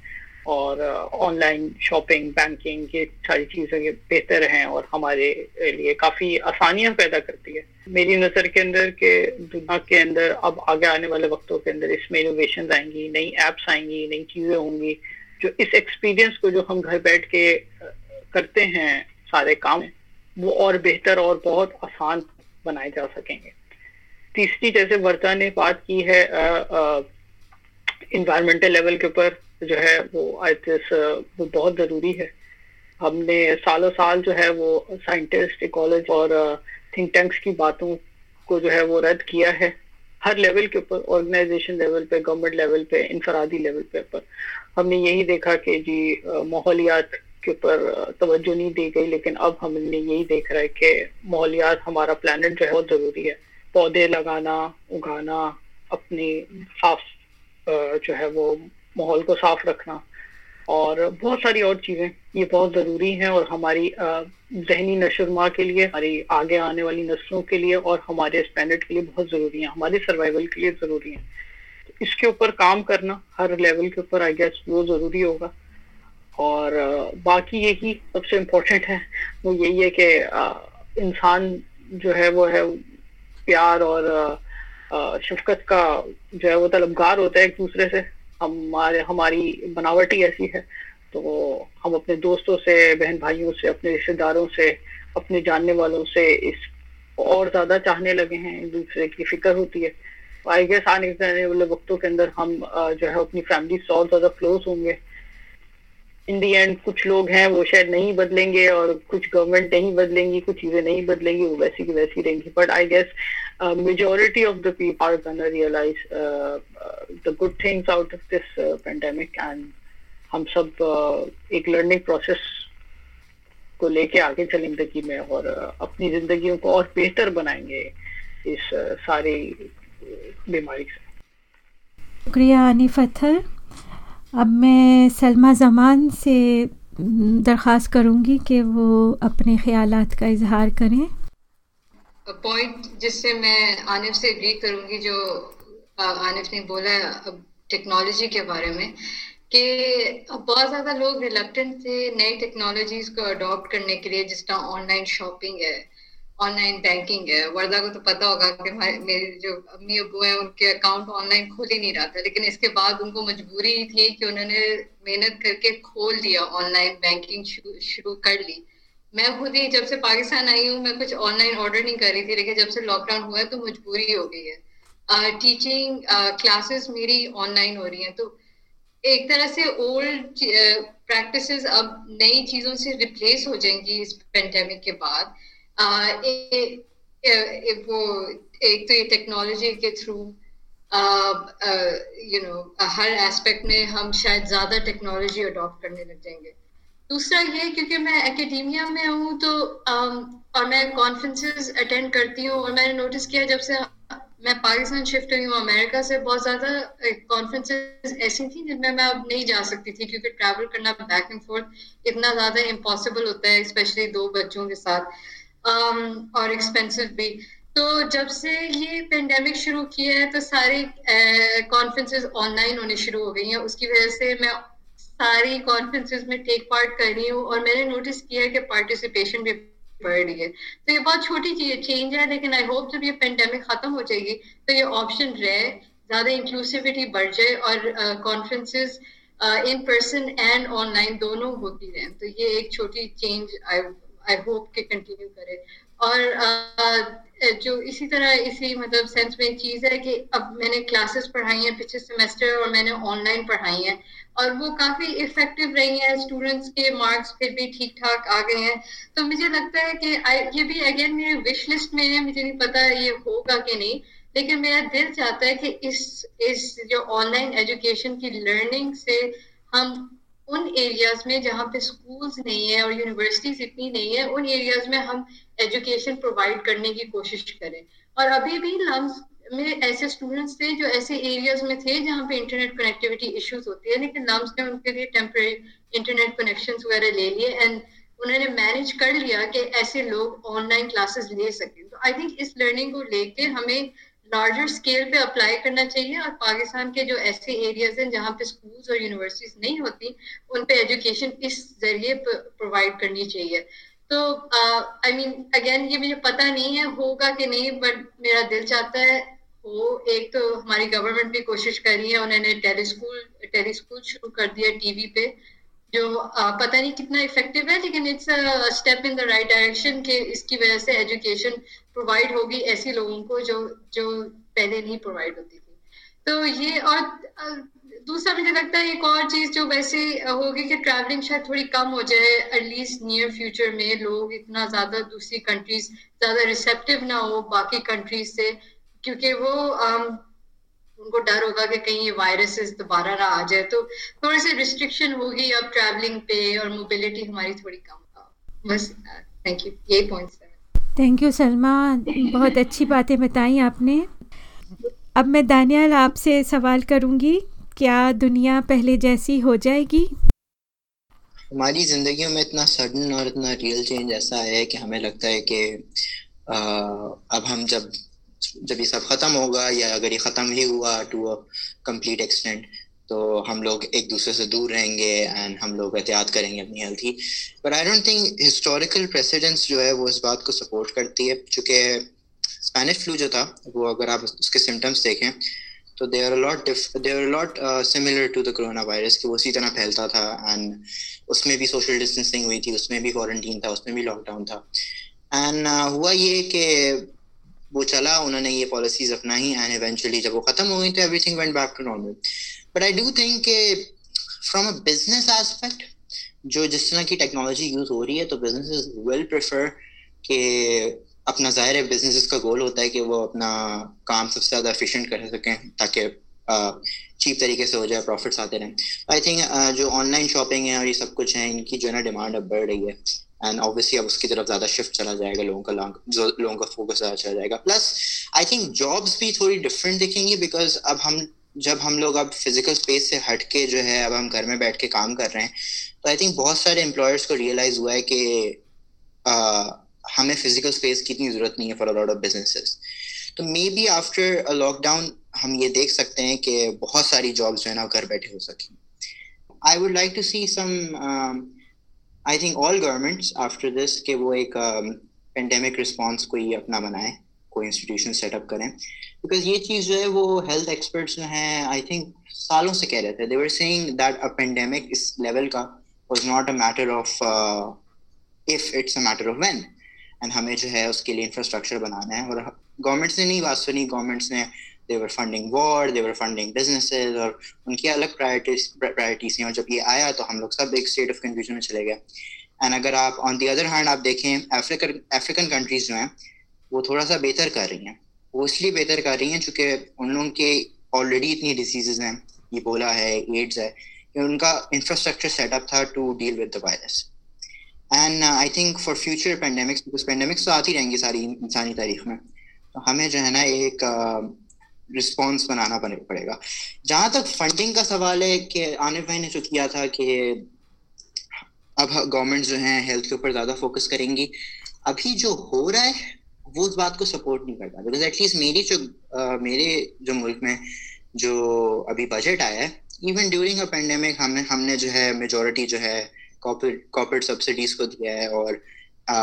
और ऑनलाइन शॉपिंग बैंकिंग ये सारी चीज़ें बेहतर हैं और हमारे लिए काफ़ी आसानियाँ पैदा करती है। मेरी नज़र के अंदर के दुनिया के अंदर अब आगे आने वाले वक्तों के अंदर इसमें इनोवेशन आएँगी नई एप्स आएँगी नई चीज़ें होंगी जो इस एक्सपीरियंस को जो हम घर बैठ के करते हैं, सारे काम, वो और बेहतर और बहुत आसान बनाए जा सकेंगे। तीसरी, जैसे वर्ता ने बात की है इन्वायरमेंटल लेवल के ऊपर जो है, वो आई थिंक वो बहुत ज़रूरी है। हमने सालों साल जो है, वो साइंटिस्ट इकोलॉज और थिंक टैंक्स की बातों को जो है, वो रद्द किया है। हर लेवल के ऊपर ऑर्गेनाइजेशन लेवल पे गवर्नमेंट लेवल पे इंफरादी लेवल पे पर हमने यही देखा कि जी माहौलियात के ऊपर तवज्जो नहीं दी गई, लेकिन अब हमने यही देख रहा है कि माहौलियात हमारा प्लानट जो है बहुत ज़रूरी है। पौधे लगाना, उगाना, अपनी साफ़ जो है वो माहौल को साफ़ रखना। और बहुत सारी और चीज़ें, ये बहुत ज़रूरी हैं और हमारी जहनी नशुरमा के लिए, हमारी आगे आने वाली नस्लों के लिए और हमारे प्लानट के लिए बहुत ज़रूरी है। हमारे सर्वाइवल के लिए ज़रूरी है। इसके ऊपर काम करना, हर लेवल के ऊपर आई गेस वो ज़रूरी होगा। और बाकी यही सबसे इम्पोर्टेंट है। वो यही है कि इंसान जो है, वो है प्यार और शफकत का जो है, वो तलबगार होता है एक दूसरे से। हमारे, हमारी बनावट ही ऐसी है। तो हम अपने दोस्तों से बहन भाइयों से, अपने रिश्तेदारों से, अपने जानने वालों से इस और ज़्यादा चाहने लगे हैं। एक दूसरे की फ़िक्र होती है। आई गेस आने वाले वक्तों के अंदर हम जो है, अपनी फैमिली से और ज़्यादा क्लोज होंगे। इन दी एंड कुछ लोग हैं वो शायद नहीं बदलेंगे और कुछ गवर्नमेंट नहीं बदलेंगी कुछ चीज़ें नहीं बदलेंगी वो वैसी की वैसी रहेंगी। But I guess majority of the people are gonna realise the good things out of this pandemic and हम सब uh, एक लर्निंग प्रोसेस को लेके आगे चलें ज़िंदगी में और uh, अपनी जिंदगियों को और बेहतर बनाएँगे इस uh, सारी बीमारी से। शुक्रिया आनिफ अथर अब मैं सलमा जमान से दरख्वास्त करूँगी कि वो अपने ख्यालात का इजहार करें। पॉइंट जिससे मैं आनिफ से एग्री करूँगी, जो आनिफ ने बोला अब टेक्नोलॉजी के बारे में, कि बहुत ज़्यादा लोग रिलेक्टेंट थे नई टेक्नोलॉजीज़ को अडॉप्ट करने के लिए जिस तरह ऑनलाइन शॉपिंग है ऑनलाइन बैंकिंग है। वर्दा को तो पता होगा कि मेरे जो अम्मी अबू हैं, उनके अकाउंट ऑनलाइन खोल ही नहीं रहा था। लेकिन इसके बाद उनको मजबूरी थी कि उन्होंने मेहनत करके खोल दिया ऑनलाइन बैंकिंग शुरू कर ली। मैं खुद ही जब से पाकिस्तान आई हूँ, मैं कुछ ऑनलाइन ऑर्डर नहीं कर रही थी। लेकिन जब से लॉकडाउन हुआ है तो मजबूरी हो गई है। टीचिंग क्लासेस मेरी ऑनलाइन हो रही हैं। तो एक तरह से ओल्ड प्रैक्टिसेस अब नई चीज़ों से रिप्लेस हो जाएँगी इस पेंडेमिक के बाद। वो एक तो ये टेक्नोलॉजी के थ्रू यू नो हर एस्पेक्ट में हम शायद ज़्यादा टेक्नोलॉजी अडॉप्ट करने लग जाएँगे। दूसरा ये क्योंकि मैं एकेडेमिया में हूँ तो um, और मैं कॉन्फ्रेंसेस अटेंड करती हूँ और मैंने नोटिस किया जब से मैं पाकिस्तान शिफ्ट हुई हूँ अमेरिका से बहुत ज़्यादा कॉन्फ्रेंसेस ऐसी थी जिनमें मैं अब नहीं जा सकती थी क्योंकि ट्रैवल करना बैक एंड फोर्थ इतना ज़्यादा इम्पॉसिबल होता है स्पेशली दो बच्चों के साथ। और एक्सपेंसिव भी। तो जब से ये पेंडेमिक शुरू किया है तो सारी कॉन्फ्रेंसेस ऑनलाइन होने शुरू हो गई हैं। उसकी वजह से मैं सारी कॉन्फ्रेंसेस में टेक पार्ट कर रही हूँ और मैंने नोटिस किया है कि पार्टिसिपेशन भी बढ़ रही है। तो ये बहुत छोटी चीज़ चेंज है, लेकिन आई होप जब ये पेंडेमिक खत्म हो जाएगी तो ये ऑप्शन रहे, ज़्यादा इंक्लूसिविटी बढ़ जाए और conferences in person and online दोनों होती रहे। तो ये एक छोटी चेंज आई आई होप के कंटिन्यू करे। और जो इसी तरह, इसी मतलब सेंस में चीज़ है कि अब मैंने क्लासेस पढ़ाई हैं, पिछले सेमेस्टर और मैंने ऑनलाइन पढ़ाई हैं। और वो काफ़ी इफ़ेक्टिव रही हैं स्टूडेंट्स के मार्क्स फिर भी ठीक ठाक आ गए हैं। तो मुझे लगता है कि ये भी अगेन मेरे विश लिस्ट में है, मुझे नहीं पता ये होगा कि नहीं। लेकिन मेरा दिल चाहता है कि इस इस जो ऑनलाइन एजुकेशन की लर्निंग से हम उन एरियाज़ में जहाँ पे स्कूल्स नहीं है और यूनिवर्सिटीज इतनी नहीं है, उन एरियाज़ में हम एजुकेशन प्रोवाइड करने की कोशिश करें। और अभी भी लम्स में ऐसे स्टूडेंट्स थे जो ऐसे एरियाज़ में थे जहाँ पे इंटरनेट कनेक्टिविटी इश्यूज़ होती है, लेकिन लम्स ने उनके लिए टेम्परेरी इंटरनेट कनेक्शन वगैरह ले लिए एंड उन्होंने मैनेज कर लिया कि ऐसे लोग ऑनलाइन क्लासेस ले सकें। तो आई थिंक इस लर्निंग को लेके हमें लार्जर स्केल पे अप्लाई करना चाहिए और पाकिस्तान के जो ऐसे एरियाज़ हैं जहाँ पे स्कूल्स और यूनिवर्सिटीज नहीं होती, उन पे एजुकेशन इस ज़रिए प्रोवाइड करनी चाहिए। तो आई मीन अगेन ये मुझे पता नहीं है, होगा कि नहीं बट मेरा दिल चाहता है, हो, एक तो हमारी गवर्नमेंट भी कोशिश कर रही है, उन्होंने टेलीस्कूल टेलीस्कूल शुरू कर दिया टीवी पे। जो पता नहीं कितना इफ़ेक्टिव है लेकिन it's step in the right direction कि इसकी वजह से एजुकेशन प्रोवाइड होगी ऐसे लोगों को जो जो पहले नहीं प्रोवाइड होती थी। तो ये और दूसरा मुझे लगता है एक और चीज़ जो वैसे होगी कि ट्रैवलिंग शायद थोड़ी कम हो जाए एटलीस्ट नियर फ्यूचर में लोग इतना ज़्यादा दूसरी कंट्रीज़ ज़्यादा रिसेप्टिव ना हो बाकी कंट्रीज़ से क्योंकि वो um, उनको डर होगा कि कहीं ये वायरसेस दोबारा ना आ जाए। तो थोड़ी सी रिस्ट्रिक्शन होगी अब ट्रैवलिंग पे और मोबिलिटी हमारी थोड़ी कम बस थैंक यू यही पॉइंट्स थैंक यू सलमा बहुत अच्छी बातें बताई आपने। अब मैं दानियाल आपसे सवाल करूँगी क्या दुनिया पहले जैसी हो जाएगी? हमारी ज़िंदगी में इतना सडन और इतना रियल चेंज ऐसा है कि हमें लगता है कि अब हम जब जब ये सब ख़त्म होगा या अगर ये ख़त्म ही हुआ टू अ कंप्लीट एक्सटेंट तो हम लोग एक दूसरे से दूर रहेंगे एंड हम लोग एहतियात करेंगे अपनी हेल्थ की but I don't think historical presidents जो है वो इस बात को सपोर्ट करती है। चूँकि स्पेनिश फ्लू जो था वो अगर आप उसके सिम्टम्स देखें तो they are lot they are lot similar to the corona virus कि वो उसी तरह फैलता था एंड उसमें भी सोशल डिस्टेंसिंग हुई थी उसमें भी क्वारंटीन था उसमें भी लॉकडाउन था। एंड uh, हुआ ये कि वो चला, उन्होंने ये पॉलिसीज़ अपनाई एंड इवेंचुअली जब वो खत्म हो गई तो everything went back to normal but I do think from a business aspect जो जिस तरह की टेक्नोलॉजी यूज़ हो रही है तो बिज़नेस वेल प्रेफर के अपना ज़ाहिर है बिज़नेस का गोल होता है कि वो अपना काम सबसे ज़्यादा एफिशिएंट कर सकें, ताकि चीप तरीके से हो जाए प्रॉफिट्स आते रहें. आई थिंक जो ऑनलाइन शॉपिंग है और ये सब कुछ है, इनकी जो है ना डिमांड अब बढ़ रही है. एंड ऑब्वियसली अब उसकी तरफ़ ज़्यादा शिफ्ट चला जाएगा लोगों का लोगों का फोकस ज़्यादा चला जाएगा। प्लस आई थिंक जॉब्स भी थोड़ी डिफरेंट दिखेंगी बिकॉज़ अब हम, जब हम लोग अब फ़िज़िकल स्पेस से हट के जो है, अब हम घर में बैठ के काम कर रहे हैं तो आई थिंक बहुत सारे एम्प्लॉयर्स को रियलाइज़ हुआ है कि हमें फ़िज़िकल स्पेस की इतनी ज़रूरत नहीं है फॉर अलॉट ऑफ़ बिजनेसेस तो मे बी आफ्टर लॉकडाउन हम ये देख सकते हैं कि बहुत सारी जॉब्स जो है ना घर बैठे हो सकें। I would like to see some I think all governments after this के वो एक पेंडेमिक um, रिस्पॉन्स कोई अपना बनाए कोई इंस्टीट्यूशन सेटअप करें। बिकॉज़ ये चीज़ जो है वो हेल्थ एक्सपर्ट्स जो हैं आई थिंक सालों से कह रहे थे। They were saying that a pandemic इस लेवल का was not a matter of if it's a matter of when and हमें जो है उसके लिए इंफ्रास्ट्रक्चर बनाना है। और गवर्नमेंट्स ने नहीं बात सुनी गवर्नमेंट्स ने they were funding war they were funding businesses और उनकी अलग प्रायोरिटीज प्रायोरिटीज थी और जब ये आया तो हम लोग सब एक स्टेट ऑफ़ कंफ्यूजन में चले गए। एंड अगर आप ऑन दी अदर हैंड आप देखें अफ्रीकन अफ्रीकन कंट्रीज़ जो हैं, वो थोड़ा सा बेहतर कर रही हैं। वो इसलिए बेहतर कर रही हैं चूँकि उन लोगों के ऑलरेडी इतनी डिजीजेज हैं। ये बोला है एड्स है, कि उनका इंफ्रास्ट्रक्चर सेटअप था to deal with the virus and I think for future pandemics because pandemics तो आती रहेंगी सारी, इंसानी तारीख में तो हमें जो है ना एक रिस्पॉन्स बनाना पड़ेगा। जहाँ तक फंडिंग का सवाल है कि आनिफ भाई ने जो किया था कि अब गवर्नमेंट जो है हेल्थ के ऊपर ज़्यादा फोकस करेंगी अभी जो हो रहा है वो उस बात को सपोर्ट नहीं करता। बिकॉज़ एटलीस्ट मेरी जो uh, मेरे जो मुल्क में जो अभी बजट आया है इवन ड्यूरिंग अ पेंडेमिक हमने हमने जो है मेजोरिटी जो है कॉर्पोरेट सब्सिडीज को दिया है और आ,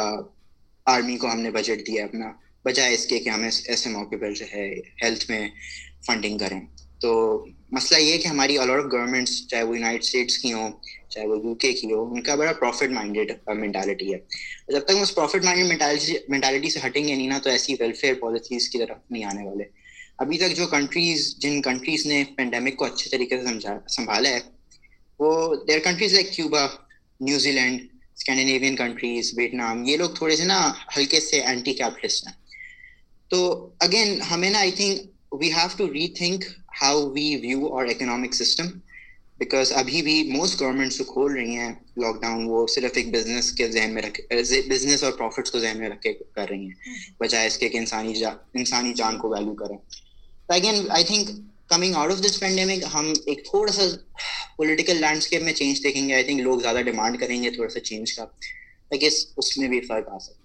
आर्मी को हमने बजट दिया है अपना। बजाय इसके कि हम ऐसे मौके पर जो है हेल्थ में फंडिंग करें। तो मसला ये कि हमारी अलॉट ऑफ़ गवर्नमेंट्स चाहे वो यूनाइटेड स्टेट्स की हों, चाहे वो यूके की हो, उनका बड़ा प्रॉफिट माइंडेड मेंटालिटी है। जब तक हम उस प्रॉफिट माइंडेड मेंटालिटी से हटेंगे नहीं ना तो ऐसी वेलफेयर पॉलिसीज़ की तरफ़ नहीं आने वाले। अभी तक जो कंट्रीज़ जिन कंट्रीज़ ने पेंडेमिक को अच्छे तरीके से समझा, संभाला है, वो there countries like Cuba New Zealand Scandinavian countries Vietnam ये लोग थोड़े से ना हल्के से एंटी कैपिटलिस्ट हैं। तो अगेन हमें ना I think we have to rethink how we view our economic system because अभी भी मोस्ट गवर्नमेंट्स जो खोल रही हैं लॉकडाउन वो सिर्फ़ एक बिज़नेस के जहन में रखे बिज़नेस और प्रॉफिट्स को जहन में रख के कर रही हैं बजाय इसके कि इंसानी जा, इंसानी जान को वैल्यू करें। तो again I think coming out of this pandemic हम एक थोड़ा सा पॉलिटिकल लैंडस्केप में चेंज देखेंगे। आई थिंक लोग ज़्यादा डिमांड करेंगे थोड़ा सा चेंज का। आई गेस उसमें भी फ़र्क आ सकता है।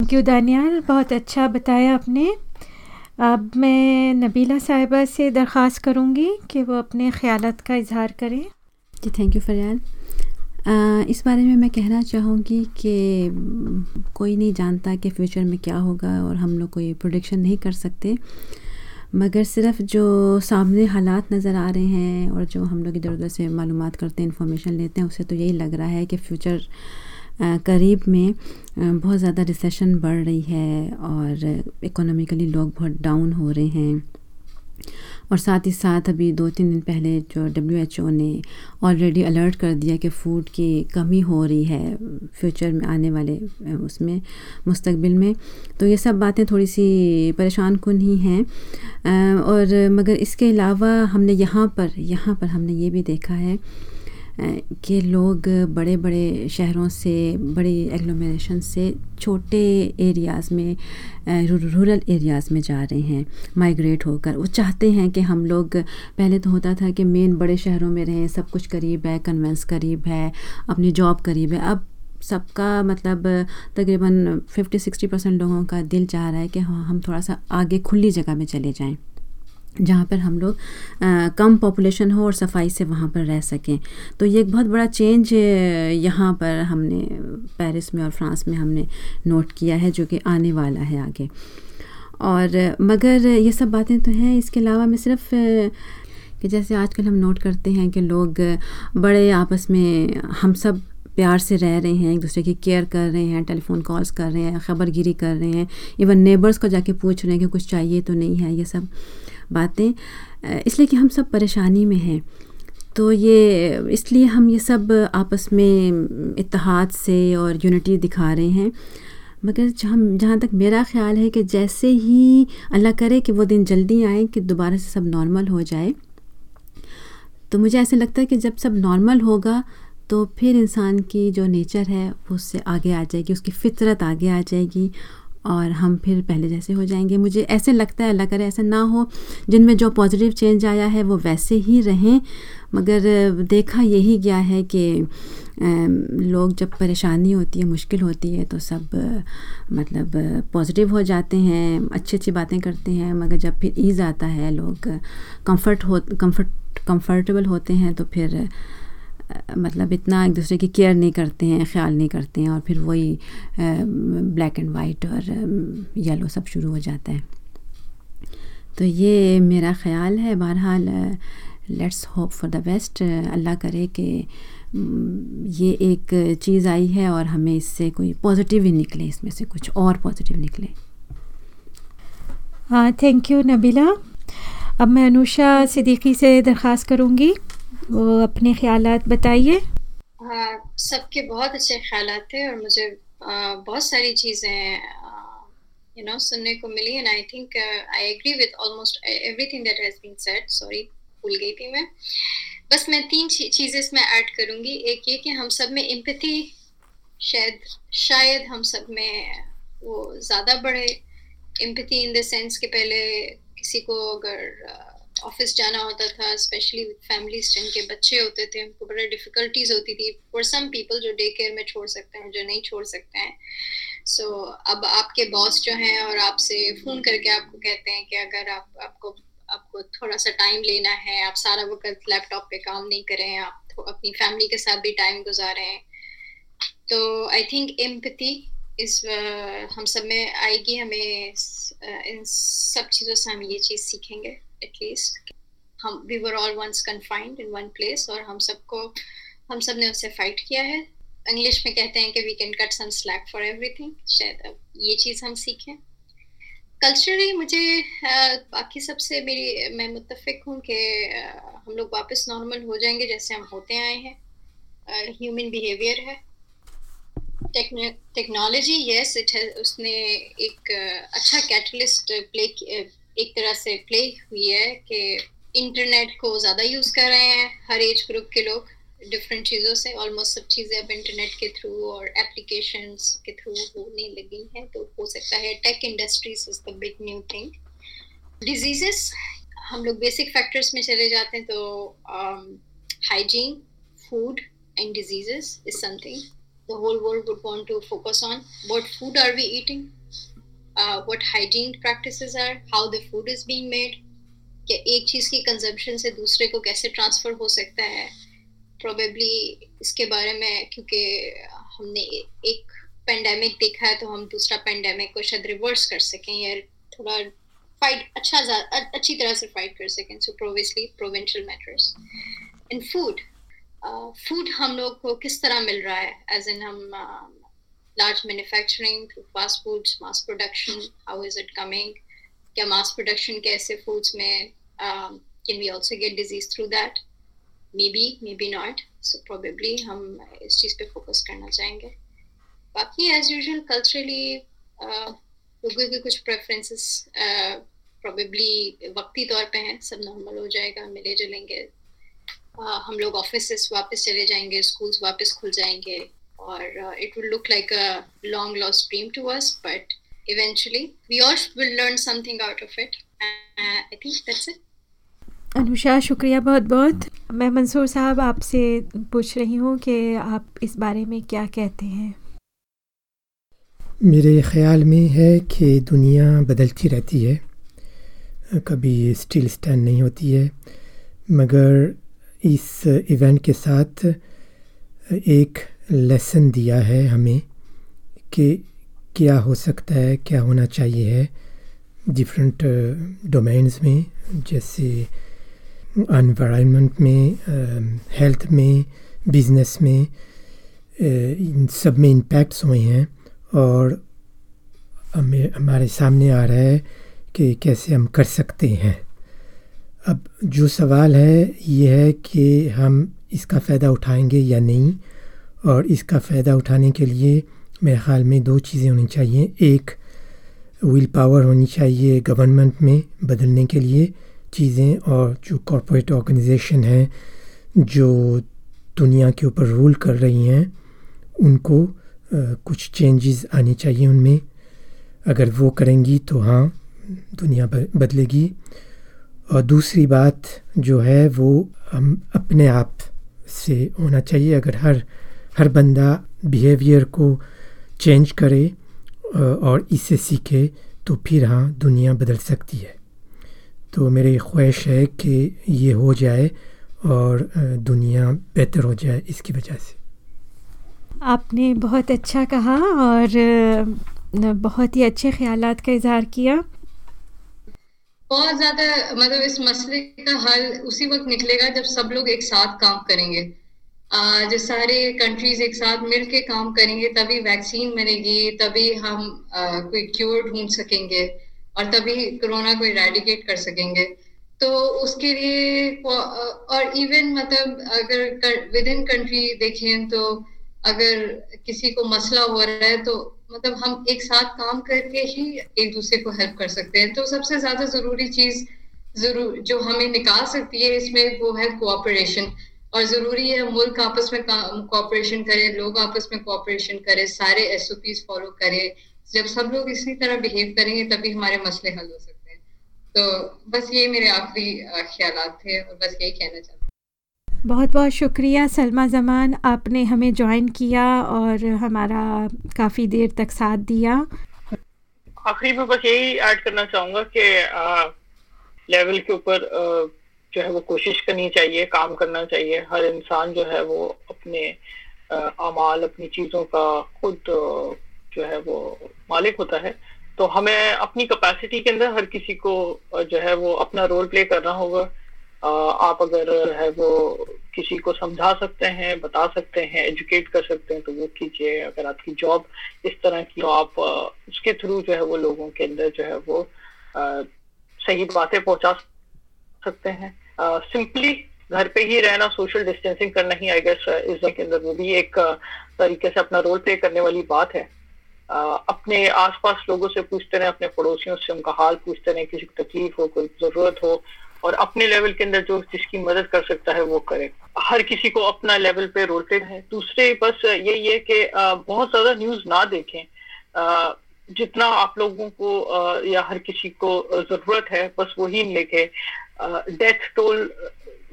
थैंक यू दानियाल बहुत अच्छा बताया आपने। अब मैं नबीला साहिबा से दरख्वास्त करूँगी कि वो अपने ख्याल का इजहार करें। जी थैंक यू फरियाल इस बारे में मैं कहना चाहूँगी कि कोई नहीं जानता कि फ्यूचर में क्या होगा और हम लोग कोई प्रोडिक्शन नहीं कर सकते। मगर सिर्फ़ जो सामने हालात नज़र आ रहे हैं और जो हम लोग इधर उधर से मालूम करते हैं इन्फॉर्मेशन लेते हैं उससे तो यही लग रहा है कि फ़्यूचर करीब में बहुत ज़्यादा रिसेशन बढ़ रही है और इकोनॉमिकली लोग बहुत डाउन हो रहे हैं। और साथ ही साथ अभी दो तीन दिन पहले जो डब्ल्यू एच ओ ने ऑलरेडी अलर्ट कर दिया कि फ़ूड की कमी हो रही है फ्यूचर में आने वाले उसमें मुस्तबिल में। तो ये सब बातें थोड़ी सी परेशान कन ही हैं। और मगर इसके अलावा हमने यहाँ पर यहाँ पर हमने ये भी देखा है कि लोग बड़े बड़े शहरों से, बड़ी एग्लोमरेशन से छोटे एरियाज़ में रूरल एरियाज़ में जा रहे हैं माइग्रेट होकर। वो चाहते हैं कि हम लोग, पहले तो होता था कि मेन बड़े शहरों में रहें, सब कुछ करीब है कन्वेंस करीब है, अपनी जॉब करीब है। अब सबका मतलब तकरीबन 50-60 परसेंट लोगों का दिल चाह रहा है कि हाँ हम थोड़ा सा आगे खुली जगह में चले जाएँ। जहाँ पर हम लोग कम पॉपुलेशन हो और सफ़ाई से वहाँ पर रह सकें। तो ये एक बहुत बड़ा चेंज यहाँ पर हमने पेरिस में और फ्रांस में हमने नोट किया है, जो कि आने वाला है आगे। और, मगर ये सब बातें तो हैं, इसके अलावा मैं सिर्फ़ कि जैसे आजकल हम नोट करते हैं कि लोग बड़े आपस में, हम सब प्यार से रह रहे हैं, एक दूसरे की केयर कर रहे हैं टेलीफोन कॉल्स कर रहे हैं, ख़बरगिरी कर रहे हैं इवन नेबर्स को जाके पूछ रहे हैं कि कुछ चाहिए तो नहीं है, ये सब। बातें इसलिए कि हम सब परेशानी में हैं। तो ये, इसलिए हम ये सब आपस में इतिहाद से और यूनिटी दिखा रहे हैं। मगर जहाँ जहाँ तक मेरा ख्याल है कि जैसे ही अल्लाह करे कि वो दिन जल्दी आए कि दोबारा से सब नॉर्मल हो जाए तो मुझे ऐसे लगता है कि जब सब नॉर्मल होगा तो फिर इंसान की जो नेचर है, वो उससे आगे आ जाएगी, उसकी फितरत आगे आ जाएगी। और हम फिर पहले जैसे हो जाएँगे। मुझे ऐसे लगता है, अल्लाह करे ऐसा ना हो, जिनमें जो पॉजिटिव चेंज आया है, वो वैसे ही रहें। मगर देखा यही गया है कि लोग जब परेशानी होती है, मुश्किल होती है तो सब मतलब पॉजिटिव हो जाते हैं अच्छी अच्छी बातें करते हैं। मगर जब फिर ईज़ आता है, लोग कंफर्ट हो कंफर्ट कंफर्टेबल होते हैं तो फिर मतलब इतना एक दूसरे की केयर नहीं करते हैं, ख्याल नहीं करते हैं और फिर वही ब्लैक एंड वाइट और येलो सब शुरू हो जाता है। तो ये मेरा ख्याल है। बहरहाल let's hope for the best अल्लाह करे कि ये एक चीज़ आई है और हमें इससे कोई पॉजिटिव ही निकले, इसमें से कुछ और पॉजिटिव निकले। हाँ थैंक यू नबीला। अब मैं अनुषा सिद्दीकी से दरख्वास्त करूँगी। वो अपने ख्याल बताइए। हाँ सबके बहुत अच्छे ख्याल थे और मुझे आ, बहुत सारी चीज़ें यू नो सुनने को मिली and I think I agree with almost everything that has been said sorry भूल गई थी मैं। बस मैं तीन चीज़ें इसमें ऐड करूँगी। एक ये कि हम सब में एम्पैथी शायद शायद हम सब में वो ज़्यादा बढ़े। एम्पथी इन द सेंस के पहले किसी को अगर ऑफ़िस जाना होता था स्पेशली फैमिलीज़ जिनके बच्चे होते थे उनको बड़ा डिफिकल्टीज होती थी फॉर सम पीपल जो डे केयर में छोड़ सकते हैं जो नहीं छोड़ सकते हैं। सो so, अब आपके बॉस जो हैं और आपसे फ़ोन करके आपको कहते हैं कि अगर आप आपको आपको थोड़ा सा टाइम लेना है आप सारा वक्त लैपटॉप पे काम नहीं करें आप अपनी फैमिली के साथ भी टाइम गुजारें हैं। तो आई थिंक एम्पति इस हम सब में आएगी हमें इन सब चीज़ों से हम ये चीज़ सीखेंगे। एटलीस्ट हम we were all once confined in one place और हम सबको, हम सबने उससे फाइट किया है। इंग्लिश में कहते हैं कि we can cut some slack for everything शायद अब ये चीज़ हम सीखें। कल्चरली मुझे बाकी सबसे मेरी, मैं मुतफिक हूँ कि हम लोग वापस नॉर्मल हो जाएँगे जैसे हम होते आए हैं। ह्यूमन बिहेवियर है। टेक्नोलॉजी यस इट है उसने एक अच्छा कैटलिस्ट प्ले एक तरह से प्ले हुई है कि इंटरनेट को ज़्यादा यूज़ कर रहे हैं हर एज ग्रुप के लोग डिफरेंट चीज़ों से ऑलमोस्ट सब चीज़ें अब इंटरनेट के थ्रू और एप्लीकेशन के थ्रू होने लगी हैं तो हो सकता है tech industries is the big new thing diseases हम लोग बेसिक फैक्टर्स में चले जाते हैं तो hygiene food and diseases is something the whole world would want to focus on. What food are we eating? Uh, what hygiene practices are how the food is being made कि एक चीज़ की consumption से दूसरे को कैसे transfer हो सकता है प्रोबेबली इसके बारे में क्योंकि हमने एक पेंडेमिक देखा है तो हम दूसरा पेंडेमिक को शायद रिवर्स कर सकें या थोड़ा फाइट अच्छा अच्छी तरह से फाइट कर सकें so previously provincial matters in food food हम लोग को किस तरह मिल रहा है एज इन हम large manufacturing fast foods mass production how is it coming क्या मास प्रोडक्शन के ऐसे फूड्स में we also get disease through that maybe maybe not so probably हम इस चीज़ पे फोकस करना चाहेंगे। बाकी एज यूजल कल्चरली लोगों के कुछ प्रेफरेंसेस प्रोबेबली वक्ती तौर पे हैं। सब नॉर्मल हो जाएगा मिले जुलेंगे। Uh, हम लोग ऑफ़िस वापस चले जाएँगे स्कूल्स वापस खुल जाएँगे। और it will look like a long lost dream to us but eventually we all will learn something out of it. Uh, i think that's it. Anusha शुक्रिया बहुत बहुत। मैं मंसूर साहब आपसे पूछ रही हूँ कि आप इस बारे में क्या कहते हैं? मेरे ख़्याल में है कि दुनिया बदलती रहती है। कभी स्टिल स्टैंड नहीं होती है मगर इस इवेंट के साथ एक लेसन दिया है हमें कि क्या हो सकता है, क्या होना चाहिए है डिफरेंट डोमेन्स में, जैसे इन्वायरमेंट में हेल्थ में बिज़नेस में इन सब में इम्पैक्ट्स हुए हैं और हमें, हमारे सामने आ रहा है कि कैसे हम कर सकते हैं। अब जो सवाल है, ये है कि हम इसका फ़ायदा उठाएँगे या नहीं। और इसका फ़ायदा उठाने के लिए मेरे ख्याल में दो चीज़ें होनी चाहिए। एक विल पावर होनी चाहिए गवर्नमेंट में बदलने के लिए चीज़ें और जो कॉरपोरेट ऑर्गेनाइजेशन हैं जो दुनिया के ऊपर रूल कर रही हैं उनको आ, कुछ चेंजेस आने चाहिए उनमें। अगर वो करेंगी तो हाँ दुनिया बदलेगी। और दूसरी बात जो है वो हम अपने आप से होना चाहिए। अगर हर हर बंदा बिहेवियर को चेंज करे और इससे सीखे तो फिर हाँ दुनिया बदल सकती है। तो मेरी ख्वाहिश है कि ये हो जाए और दुनिया बेहतर हो जाए इसकी वजह से। आपने बहुत अच्छा कहा और बहुत ही अच्छे ख्याल का इजहार किया। बहुत ज़्यादा मतलब इस मसले का हल उसी वक्त निकलेगा जब सब लोग एक साथ काम करेंगे। जब सारे कंट्रीज़ एक साथ मिल के काम करेंगे, तभी वैक्सीन बनेगी तभी हम कोई क्योर ढूंढ सकेंगे और तभी कोरोना को इरेडिकेट कर सकेंगे। तो उसके लिए और इवन मतलब अगर विद इन कंट्री देखें तो अगर किसी को मसला हो रहा है तो मतलब हम एक साथ काम करके ही एक दूसरे को हेल्प कर सकते हैं। तो सबसे ज़्यादा ज़रूरी चीज़ ज़रूर जो हमें निकाल सकती है इसमें वो है कोऑपरेशन और ज़रूरी है मुल्क आपस में कॉपरेशन करे लोग आपस में कॉपरेशन करे सारे एस फॉलो करे। जब सब लोग इसी तरह बिहेव करेंगे तभी हमारे मसले हल हो सकते हैं। तो बस ये मेरे आखिरी ख्याल थे और बस यही कहना चाहती बहुत बहुत शुक्रिया सलमा ज़मान। आपने हमें ज्वाइन किया और हमारा काफ़ी देर तक साथ दिया। आखिरी में बस यही ऐड करना चाहूँगा कि लेवल के ऊपर जो है वो कोशिश करनी चाहिए, काम करना चाहिए। हर इंसान जो है वो अपने अमाल, अपनी चीज़ों का खुद जो है वो मालिक होता है। तो हमें अपनी कैपेसिटी के अंदर हर किसी को जो है वो अपना रोल प्ले करना होगा। आप अगर है वो किसी को समझा सकते हैं, बता सकते हैं एजुकेट कर सकते हैं तो वो कीजिए। अगर आपकी जॉब इस तरह की तो आप उसके थ्रू जो है वो लोगों के अंदर जो है वो सही बातें पहुँचा सकते हैं। सिंपली घर पे ही रहना सोशल डिस्टेंसिंग करना ही आई गेस इस के अंदर वो भी एक तरीके से अपना रोल प्ले करने वाली बात है। अपने आसपास लोगों से पूछते रहे, अपने पड़ोसियों से उनका हाल पूछते रहे, किसी को तकलीफ़ हो, कोई ज़रूरत हो, और अपने लेवल के अंदर जो जिसकी मदद कर सकता है वो करे। हर किसी को अपना लेवल पे रोल प्ले है दूसरे बस यही है कि बहुत ज़्यादा न्यूज़ ना देखें। जितना आप लोगों को या हर किसी को ज़रूरत है, बस वही लेके डेथ टोल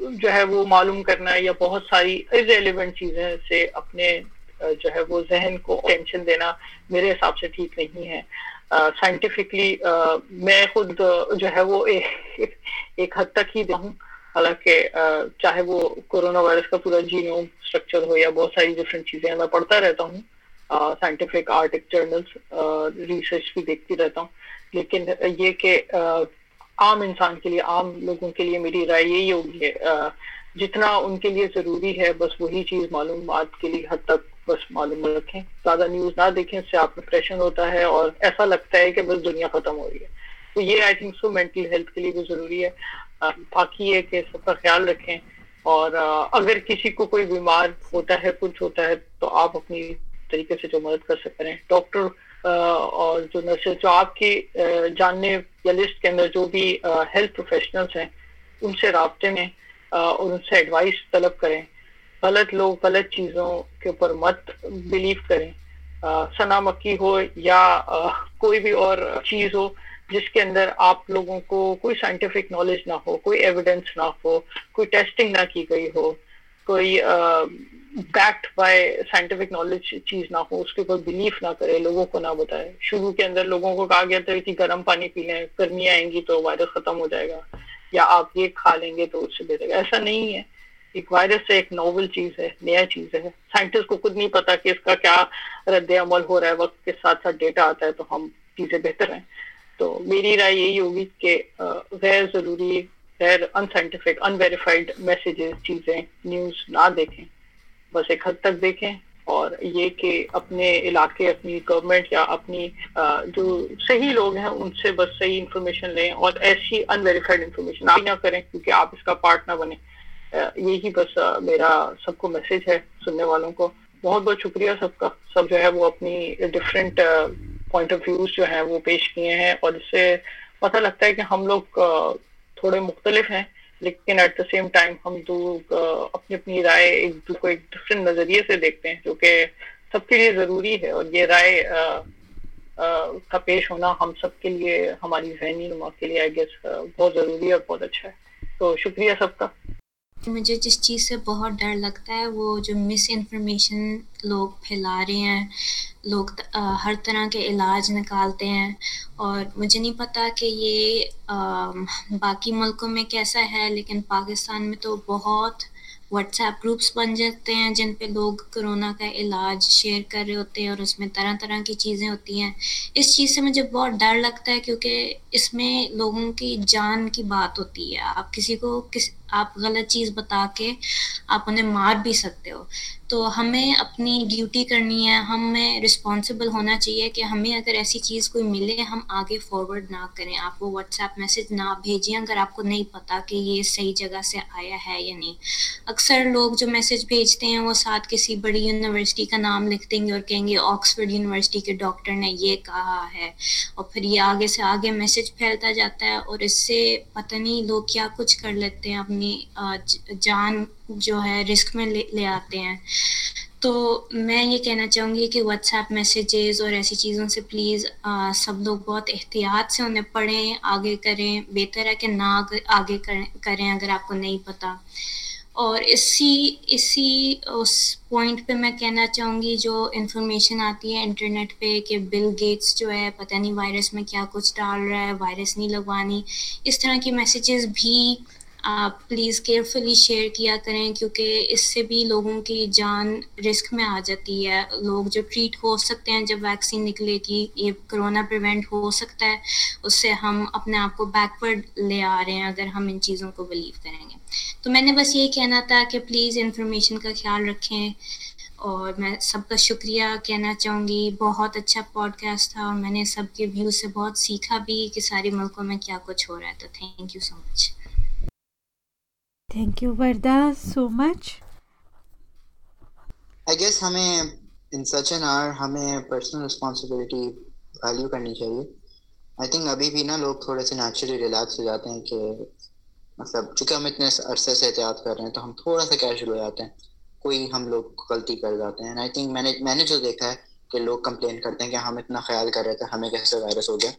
जो है वो मालूम करना या बहुत सारी इरेलीवेंट चीज़ें से अपने जो है वो जहन को टेंशन देना मेरे हिसाब से ठीक नहीं है। साइंटिफिकली uh, uh, मैं खुद uh, जो है वो ए, एक हद तक ही हूँ। हालाँकि चाहे वो कोरोना वायरस का पूरा जीनोम स्ट्रक्चर हो या बहुत सारी डिफरेंट चीज़ें मैं पढ़ता रहता हूँ। साइंटिफिक आर्टिक जर्नल्स रिसर्च भी देखती रहता हूँ। लेकिन ये कि आम इंसान के लिए, आम लोगों के लिए मेरी राय यही होगी जितना उनके लिए ज़रूरी है, बस वही चीज़ मालूम के लिए हद तक बस मालूम रखें। ज़्यादा न्यूज़ ना देखें इससे आप डिप्रेशन होता है और ऐसा लगता है कि बस दुनिया खत्म हो रही है। तो ये I think so mental health के लिए भी ज़रूरी है। बाकी ये कि सबका ख्याल रखें और अगर किसी को कोई बीमार होता है, कुछ होता है तो आप अपनी तरीके से जो मदद कर सकते हैं। डॉक्टर और जो नर्सेज जो आपकी जानने या लिस्ट के अंदर जो भी हेल्थ प्रोफेशनल्स हैं, उनसे रबते में और उनसे एडवाइस तलब करें। गलत लोग गलत चीज़ों के ऊपर मत बिलीव करें। सना मक्की हो या कोई भी और चीज़ हो, जिसके अंदर आप लोगों को कोई साइंटिफिक नॉलेज ना हो, कोई एविडेंस ना हो, कोई टेस्टिंग ना की गई हो, कोई बैक्ड बाय साइंटिफिक नॉलेज चीज़ ना हो, उसके ऊपर बिलीफ ना करे, लोगों को ना बताए। शुरू के अंदर लोगों को कहा गया था कि गर्म पानी पी लें, गर्मी आएँगी तो वायरस खत्म हो जाएगा, या आप ये खा लेंगे तो उससे बेहतर ऐसा नहीं है। एक वायरस है एक नोवल चीज़ है, नया चीज़ है। साइंटिस्ट को खुद नहीं पता कि इसका क्या रद्द अमल हो रहा है, वक्त के साथ साथ डेटा आता है तो हम चीज़ें बेहतर हैं। तो मेरी राय यही होगी कि गैर ज़रूरी, गैर अनसाइंटिफिक अनवेरीफाइड मैसेजेस चीज़ें न्यूज़ ना देखें। बस एक हद तक देखें और ये कि अपने इलाके, अपनी गवर्नमेंट या अपनी जो सही लोग हैं, उनसे बस सही इंफॉर्मेशन लें और ऐसी अनवेरीफाइड इंफॉर्मेशन आप ना करें क्योंकि आप इसका पार्ट ना बने। यही बस मेरा सबको मैसेज है सुनने वालों को। बहुत बहुत शुक्रिया सबका। सब जो है वो अपनी डिफरेंट पॉइंट ऑफ़ व्यूज़ जो है वो पेश किए हैं और इससे पता लगता है कि हम लोग थोड़े मुख्तलिफ़ हैं। लेकिन एट द सेम टाइम हम दो अपनी अपनी राय एक दूसरे को एक डिफरेंट नज़रिए से देखते हैं, जो कि सबके लिए ज़रूरी है और ये राय का पेश होना हम सबके लिए, हमारी जहनी नुमा के लिए आई गेस बहुत ज़रूरी है और बहुत अच्छा है। तो शुक्रिया सबका। मुझे जिस चीज़ से बहुत डर लगता है वो जो मिस इन्फॉर्मेशन लोग फैला रहे हैं लोग आ, हर तरह के इलाज निकालते हैं और मुझे नहीं पता कि ये आ, बाकी मुल्कों में कैसा है लेकिन पाकिस्तान में तो बहुत व्हाट्सएप ग्रुप्स बन जाते हैं जिन पे लोग कोरोना का इलाज शेयर कर रहे होते हैं और उसमें तरह तरह की चीज़ें होती हैं। इस चीज़ से मुझे बहुत डर लगता है क्योंकि इसमें लोगों की जान की बात होती है। आप किसी को किस आप गलत चीज़ बता के आप उन्हें मार भी सकते हो। तो हमें अपनी ड्यूटी करनी है, हमें रिस्पॉन्सिबल होना चाहिए कि हमें अगर ऐसी चीज़ कोई मिले, हम आगे फॉरवर्ड ना करें। आप वो व्हाट्सएप मैसेज ना भेजें, अगर आपको नहीं पता कि ये सही जगह से आया है या नहीं। अक्सर लोग जो मैसेज भेजते हैं, वो साथ किसी बड़ी यूनिवर्सिटी का नाम लिख देंगे और कहेंगे ऑक्सफोर्ड यूनिवर्सिटी के डॉक्टर ने ये कहा है। और फिर ये आगे से आगे मैसेज फैलता जाता है और इससे पता नहीं लोग क्या कुछ कर लेते हैं, अपनी जान जो है रिस्क में ले, ले आते हैं। तो मैं ये कहना चाहूँगी कि व्हाट्सएप मैसेजेस और ऐसी चीज़ों से प्लीज़ सब लोग बहुत एहतियात से उन्हें पढ़ें आगे करें बेहतर है कि ना आगे करें अगर आपको नहीं पता। और इसी इसी उस पॉइंट पे मैं कहना चाहूँगी जो इन्फॉर्मेशन आती है इंटरनेट पे कि बिल गेट्स जो है पता नहीं वायरस में क्या कुछ डाल रहा है वायरस नहीं लगवानी इस तरह की मैसेजेस भी आप प्लीज़ केयरफुली शेयर किया करें, क्योंकि इससे भी लोगों की जान रिस्क में आ जाती है। लोग जो ट्रीट हो सकते हैं, जब वैक्सीन निकलेगी, ये कोरोना प्रिवेंट हो सकता है, उससे हम अपने आप को बैकवर्ड ले आ रहे हैं, अगर हम इन चीज़ों को बिलीव करेंगे। तो मैंने बस ये कहना था कि प्लीज़ इंफॉर्मेशन का ख्याल रखें, और मैं सबका शुक्रिया कहना चाहूँगी। बहुत अच्छा पॉडकास्ट था, और मैंने सबके व्यू से बहुत सीखा भी कि सारे मुल्कों में क्या कुछ हो रहा है तो thank you so much thank you Warda so much I guess हमें इन सच एन आर हमें पर्सनल रिस्पॉन्सिबिलिटी वैल्यू करनी चाहिए। आई थिंक अभी भी ना लोग थोड़े से नेचुरली रिलैक्स हो जाते हैं कि मतलब चूँकि हम इतने अरसे से एहतियात कर रहे हैं तो हम थोड़ा सा कैजुअल हो जाते हैं। कोई हम लोग गलती कर जाते हैं। आई थिंक मैंने मैंने जो देखा है कि लोग कंप्लेन करते हैं कि हम इतना ख्याल कर रहे थे, हमें कैसे वायरस हो गया।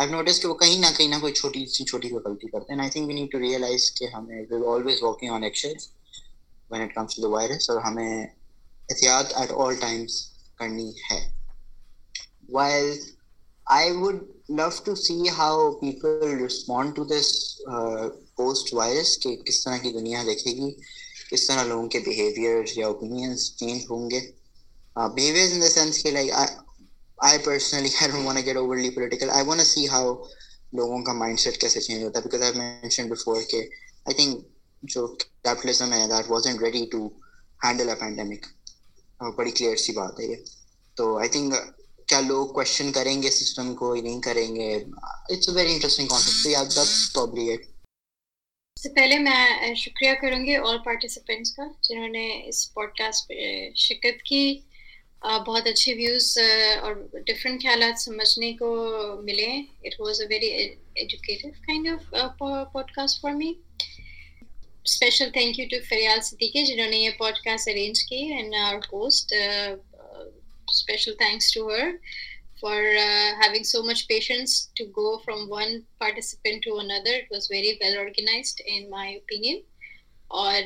आई नोटिस कि वो कहीं ना कहीं ना कोई छोटी सी छोटी सी गलती करते हैं। I think we need to realise कि हमें we always working on actions when it comes to the virus और हमें एहतियात एट ऑल टाइम्स करनी है। While I would love to see how people respond this uh, post virus कि किस तरह की दुनिया देखेगी किस तरह लोगों के behaviors या ओपिनियंस चेंज होंगे। Behaviors in the sense कि like I personally, I don't want to get overly political. I want to see how लोगों का माइंडसेट कैसे चेंज होता है बिकॉज़ आई मेंशन बिफोर के आई थिंक जो कैपिटलिज्म है that wasn't ready to handle a pandemic बड़ी clear सी बात है ये। तो आई थिंक क्या लोग क्वेश्चन करेंगे सिस्टम को नहीं करेंगे? It's a very interesting concept so yeah that's probably it सबसे पहले मैं शुक्रिया करूँगी ऑल पार्टिसिपेंट्स का, जिन्होंने इस पॉडकास्ट पे शिरकत की। बहुत अच्छे व्यूज़ और डिफरेंट ख्याल समझने को मिले it was a very educative kind of podcast for me special thank you to Fariyal Siddiqui जिन्होंने ये पॉडकास्ट अरेंज की and our host special thanks to her for uh, having so much patience to go from one participant to another. It was very well organized, in my opinion. और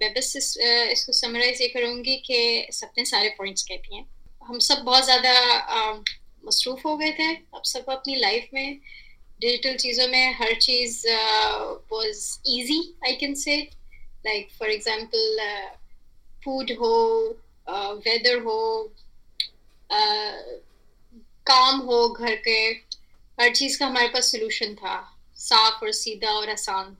मैं बस इस, इसको summarise ये करूँगी कि सबने सारे पॉइंट्स कहती हैं हम सब बहुत ज़्यादा मसरूफ़ हो गए थे। अब सब अपनी लाइफ में डिजिटल चीज़ों में हर चीज़ was easy I can say like for example food हो वेदर हो काम हो घर के हर चीज़ का हमारे पास सोल्यूशन था। साफ़ और सीधा और आसान।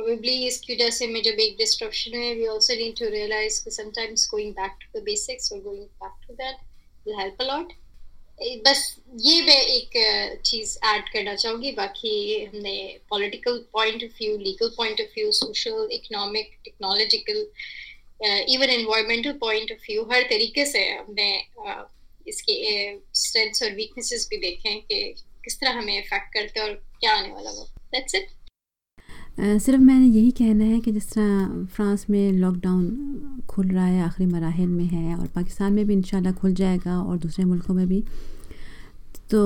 Probably इसकी वजह से में जब एक डिस्ट्रप्शन है, we also need to realize that sometimes going back to the basics or going back to that will help a lot. बस ये मैं एक चीज़ ऐड करना चाहूँगी। बाकी हमने political point of view legal point of view social economic technological even environmental point of view हर तरीके से हमने इसके स्ट्रेंथ्स और वीकनेसेस भी देखे कि किस तरह हमें इफ़ेक्ट करते हैं और क्या आने वाला वो। दैट्स इट सिर्फ़ मैंने यही कहना है कि जिस तरह फ्रांस में लॉकडाउन खुल रहा है, आखिरी मराहल में है और पाकिस्तान में भी इन खुल जाएगा और दूसरे मुल्कों में भी तो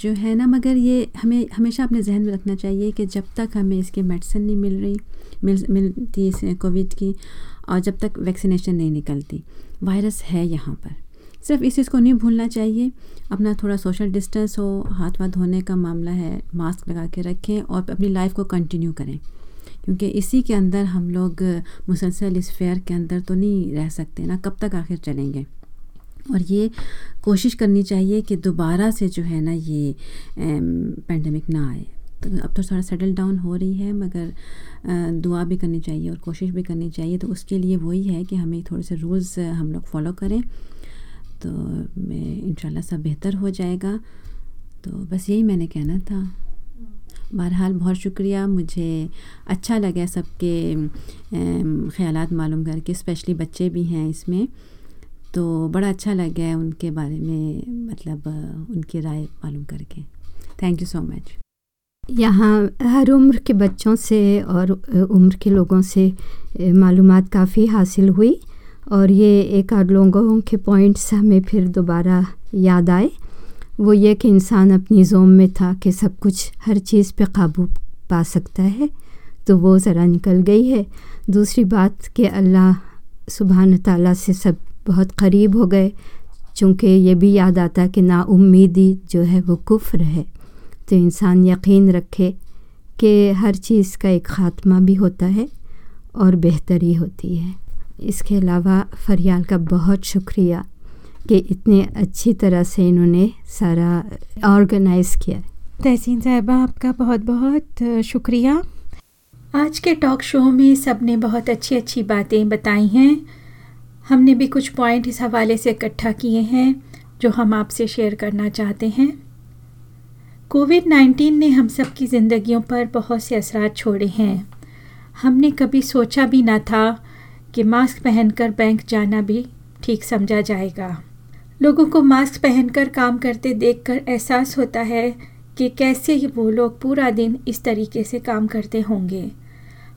जो है ना, मगर ये हमें, हमेशा अपने जहन में रखना चाहिए कि जब तक हमें इसकी मेडिसिन नहीं मिल रही, मिल, मिलती इस कोविड की और जब तक वैक्सीनेशन नहीं निकलती वायरस है यहाँ पर। सिर्फ़ इस चीज़ को नहीं भूलना चाहिए। अपना थोड़ा सोशल डिस्टेंस हो, हाथ वाथ धोने का मामला है मास्क लगा के रखें और अपनी लाइफ को कंटिन्यू करें। क्योंकि इसी के अंदर हम लोग मुसलसल इस फेयर के अंदर तो नहीं रह सकते ना, कब तक आखिर चलेंगे? और ये कोशिश करनी चाहिए कि दोबारा से जो है ना ये पेंडेमिक ना आए। तो अब तो थोड़ा सेटल डाउन हो रही है, मगर दुआ भी करनी चाहिए और कोशिश भी करनी चाहिए। तो उसके लिए वही है कि हमें थोड़े से रूल्स हम लोग फॉलो करें। तो मैं इंशाल्लाह सब बेहतर हो जाएगा। तो बस यही मैंने कहना था। बहरहाल बहुत शुक्रिया। मुझे अच्छा लगा सबके ख्याल मालूम करके, स्पेशली बच्चे भी हैं इसमें। तो बड़ा अच्छा लगा उनके बारे में मतलब उनकी राय मालूम करके। थैंक यू सो मच यहाँ हर उम्र के बच्चों से और, उम्र के लोगों से मालूमात काफ़ी हासिल हुई। और ये एक आध लोगों के पॉइंट्स हमें फिर दोबारा याद आए। वो ये कि इंसान अपनी जोम में था कि सब कुछ हर चीज़ पे काबू पा सकता है तो वो ज़रा निकल गई है। दूसरी बात कि अल्लाह सुबहान ताला से सब बहुत करीब हो गए, चूँकि ये भी याद आता कि ना उम्मीदी जो है वो कुफ्र है। तो इंसान यकीन रखे कि हर चीज़ का एक ख़ात्मा भी होता है और बेहतरी होती है। इसके अलावा फरियाल का बहुत शुक्रिया कि इतने अच्छी तरह से इन्होंने सारा ऑर्गेनाइज़ किया। तहसीन साहिबा, आपका बहुत बहुत शुक्रिया। आज के टॉक शो में सबने बहुत अच्छी अच्छी बातें बताई हैं। हमने भी कुछ पॉइंट इस हवाले से इकट्ठा किए हैं, जो हम आपसे शेयर करना चाहते हैं। कोविड नाइन्टीन ने हम सब की ज़िंदगियों पर बहुत से असरा छोड़े हैं। हमने कभी सोचा भी ना था कि मास्क पहनकर बैंक जाना भी ठीक समझा जाएगा। लोगों को मास्क पहनकर काम करते देखकर एहसास होता है कि कैसे ही वो लोग पूरा दिन इस तरीके से काम करते होंगे।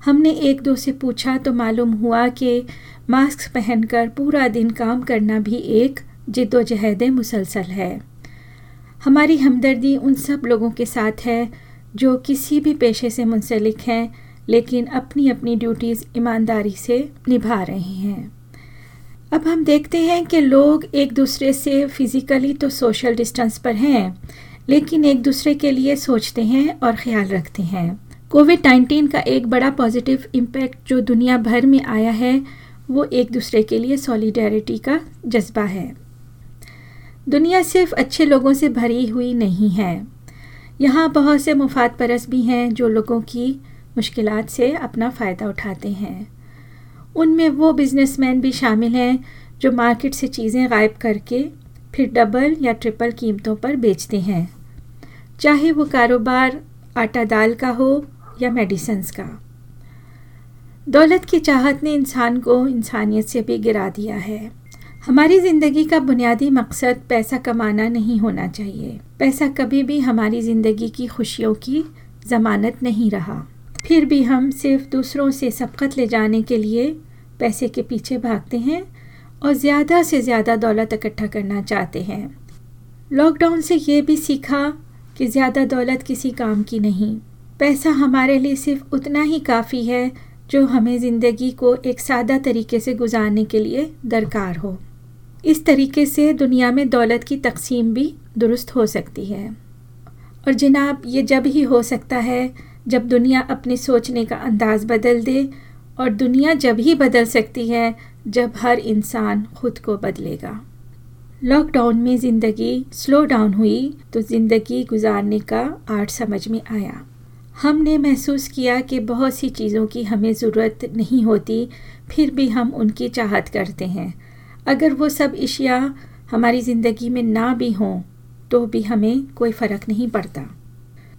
हमने एक दो से पूछा तो मालूम हुआ कि मास्क पहनकर पूरा दिन काम करना भी एक जिद्दोजहद मुसलसल है। हमारी हमदर्दी उन सब लोगों के साथ है जो किसी भी पेशे से मुंसलिक हैं लेकिन अपनी अपनी ड्यूटीज़ ईमानदारी से निभा रहे हैं। अब हम देखते हैं कि लोग एक दूसरे से फ़िज़िकली तो सोशल डिस्टेंस पर हैं, लेकिन एक दूसरे के लिए सोचते हैं और ख्याल रखते हैं। कोविड नाइन्टीन का एक बड़ा पॉजिटिव इम्पैक्ट जो दुनिया भर में आया है, वो एक दूसरे के लिए सॉलिडारिटी का जज्बा है। दुनिया सिर्फ़ अच्छे लोगों से भरी हुई नहीं है। यहाँ बहुत से मुफाद परस भी हैं जो लोगों की मुश्किलात से अपना फ़ायदा उठाते हैं। उनमें वो बिजनेसमैन भी शामिल हैं जो मार्केट से चीज़ें गायब करके फिर डबल या ट्रिपल कीमतों पर बेचते हैं। चाहे वो कारोबार आटा दाल का हो या मेडिसन्स का। दौलत की चाहत ने इंसान को इंसानियत से भी गिरा दिया है। हमारी ज़िंदगी का बुनियादी मकसद पैसा कमाना नहीं होना चाहिए। पैसा कभी भी हमारी ज़िंदगी की खुशियों की ज़मानत नहीं रहा। फिर भी हम सिर्फ़ दूसरों से सबकत ले जाने के लिए पैसे के पीछे भागते हैं और ज़्यादा से ज़्यादा दौलत इकट्ठा करना चाहते हैं। लॉकडाउन से ये भी सीखा कि ज़्यादा दौलत किसी काम की नहीं। पैसा हमारे लिए सिर्फ़ उतना ही काफ़ी है जो हमें ज़िंदगी को एक सादा तरीके से गुजारने के लिए दरकार हो। इस तरीके से दुनिया में दौलत की तकसीम भी दुरुस्त हो सकती है। और जनाब, ये जब ही हो सकता है जब दुनिया अपने सोचने का अंदाज़ बदल दे और दुनिया जब ही बदल सकती है, जब हर इंसान खुद को बदलेगा। लॉकडाउन में ज़िंदगी स्लो डाउन हुई तो ज़िंदगी गुजारने का आर्ट समझ में आया। हमने महसूस किया कि बहुत सी चीज़ों की हमें ज़रूरत नहीं होती, फिर भी हम उनकी चाहत करते हैं। अगर वो सब अशिया हमारी ज़िंदगी में ना भी हों तो भी हमें कोई फ़र्क नहीं पड़ता।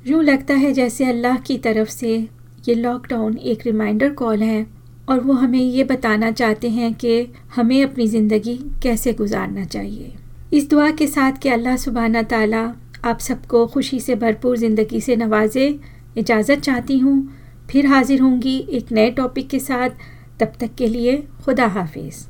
यूँ लगता है जैसे अल्लाह की तरफ़ से ये लॉकडाउन एक रिमाइंडर कॉल है और वो हमें ये बताना चाहते हैं कि हमें अपनी ज़िंदगी कैसे गुजारना चाहिए। इस दुआ के साथ कि अल्लाह सुबहाना ताला आप सबको खुशी से भरपूर ज़िंदगी से नवाजे, इजाज़त चाहती हूँ। फिर हाज़िर होंगी एक नए टॉपिक के साथ। तब तक के लिए खुदा हाफिज़।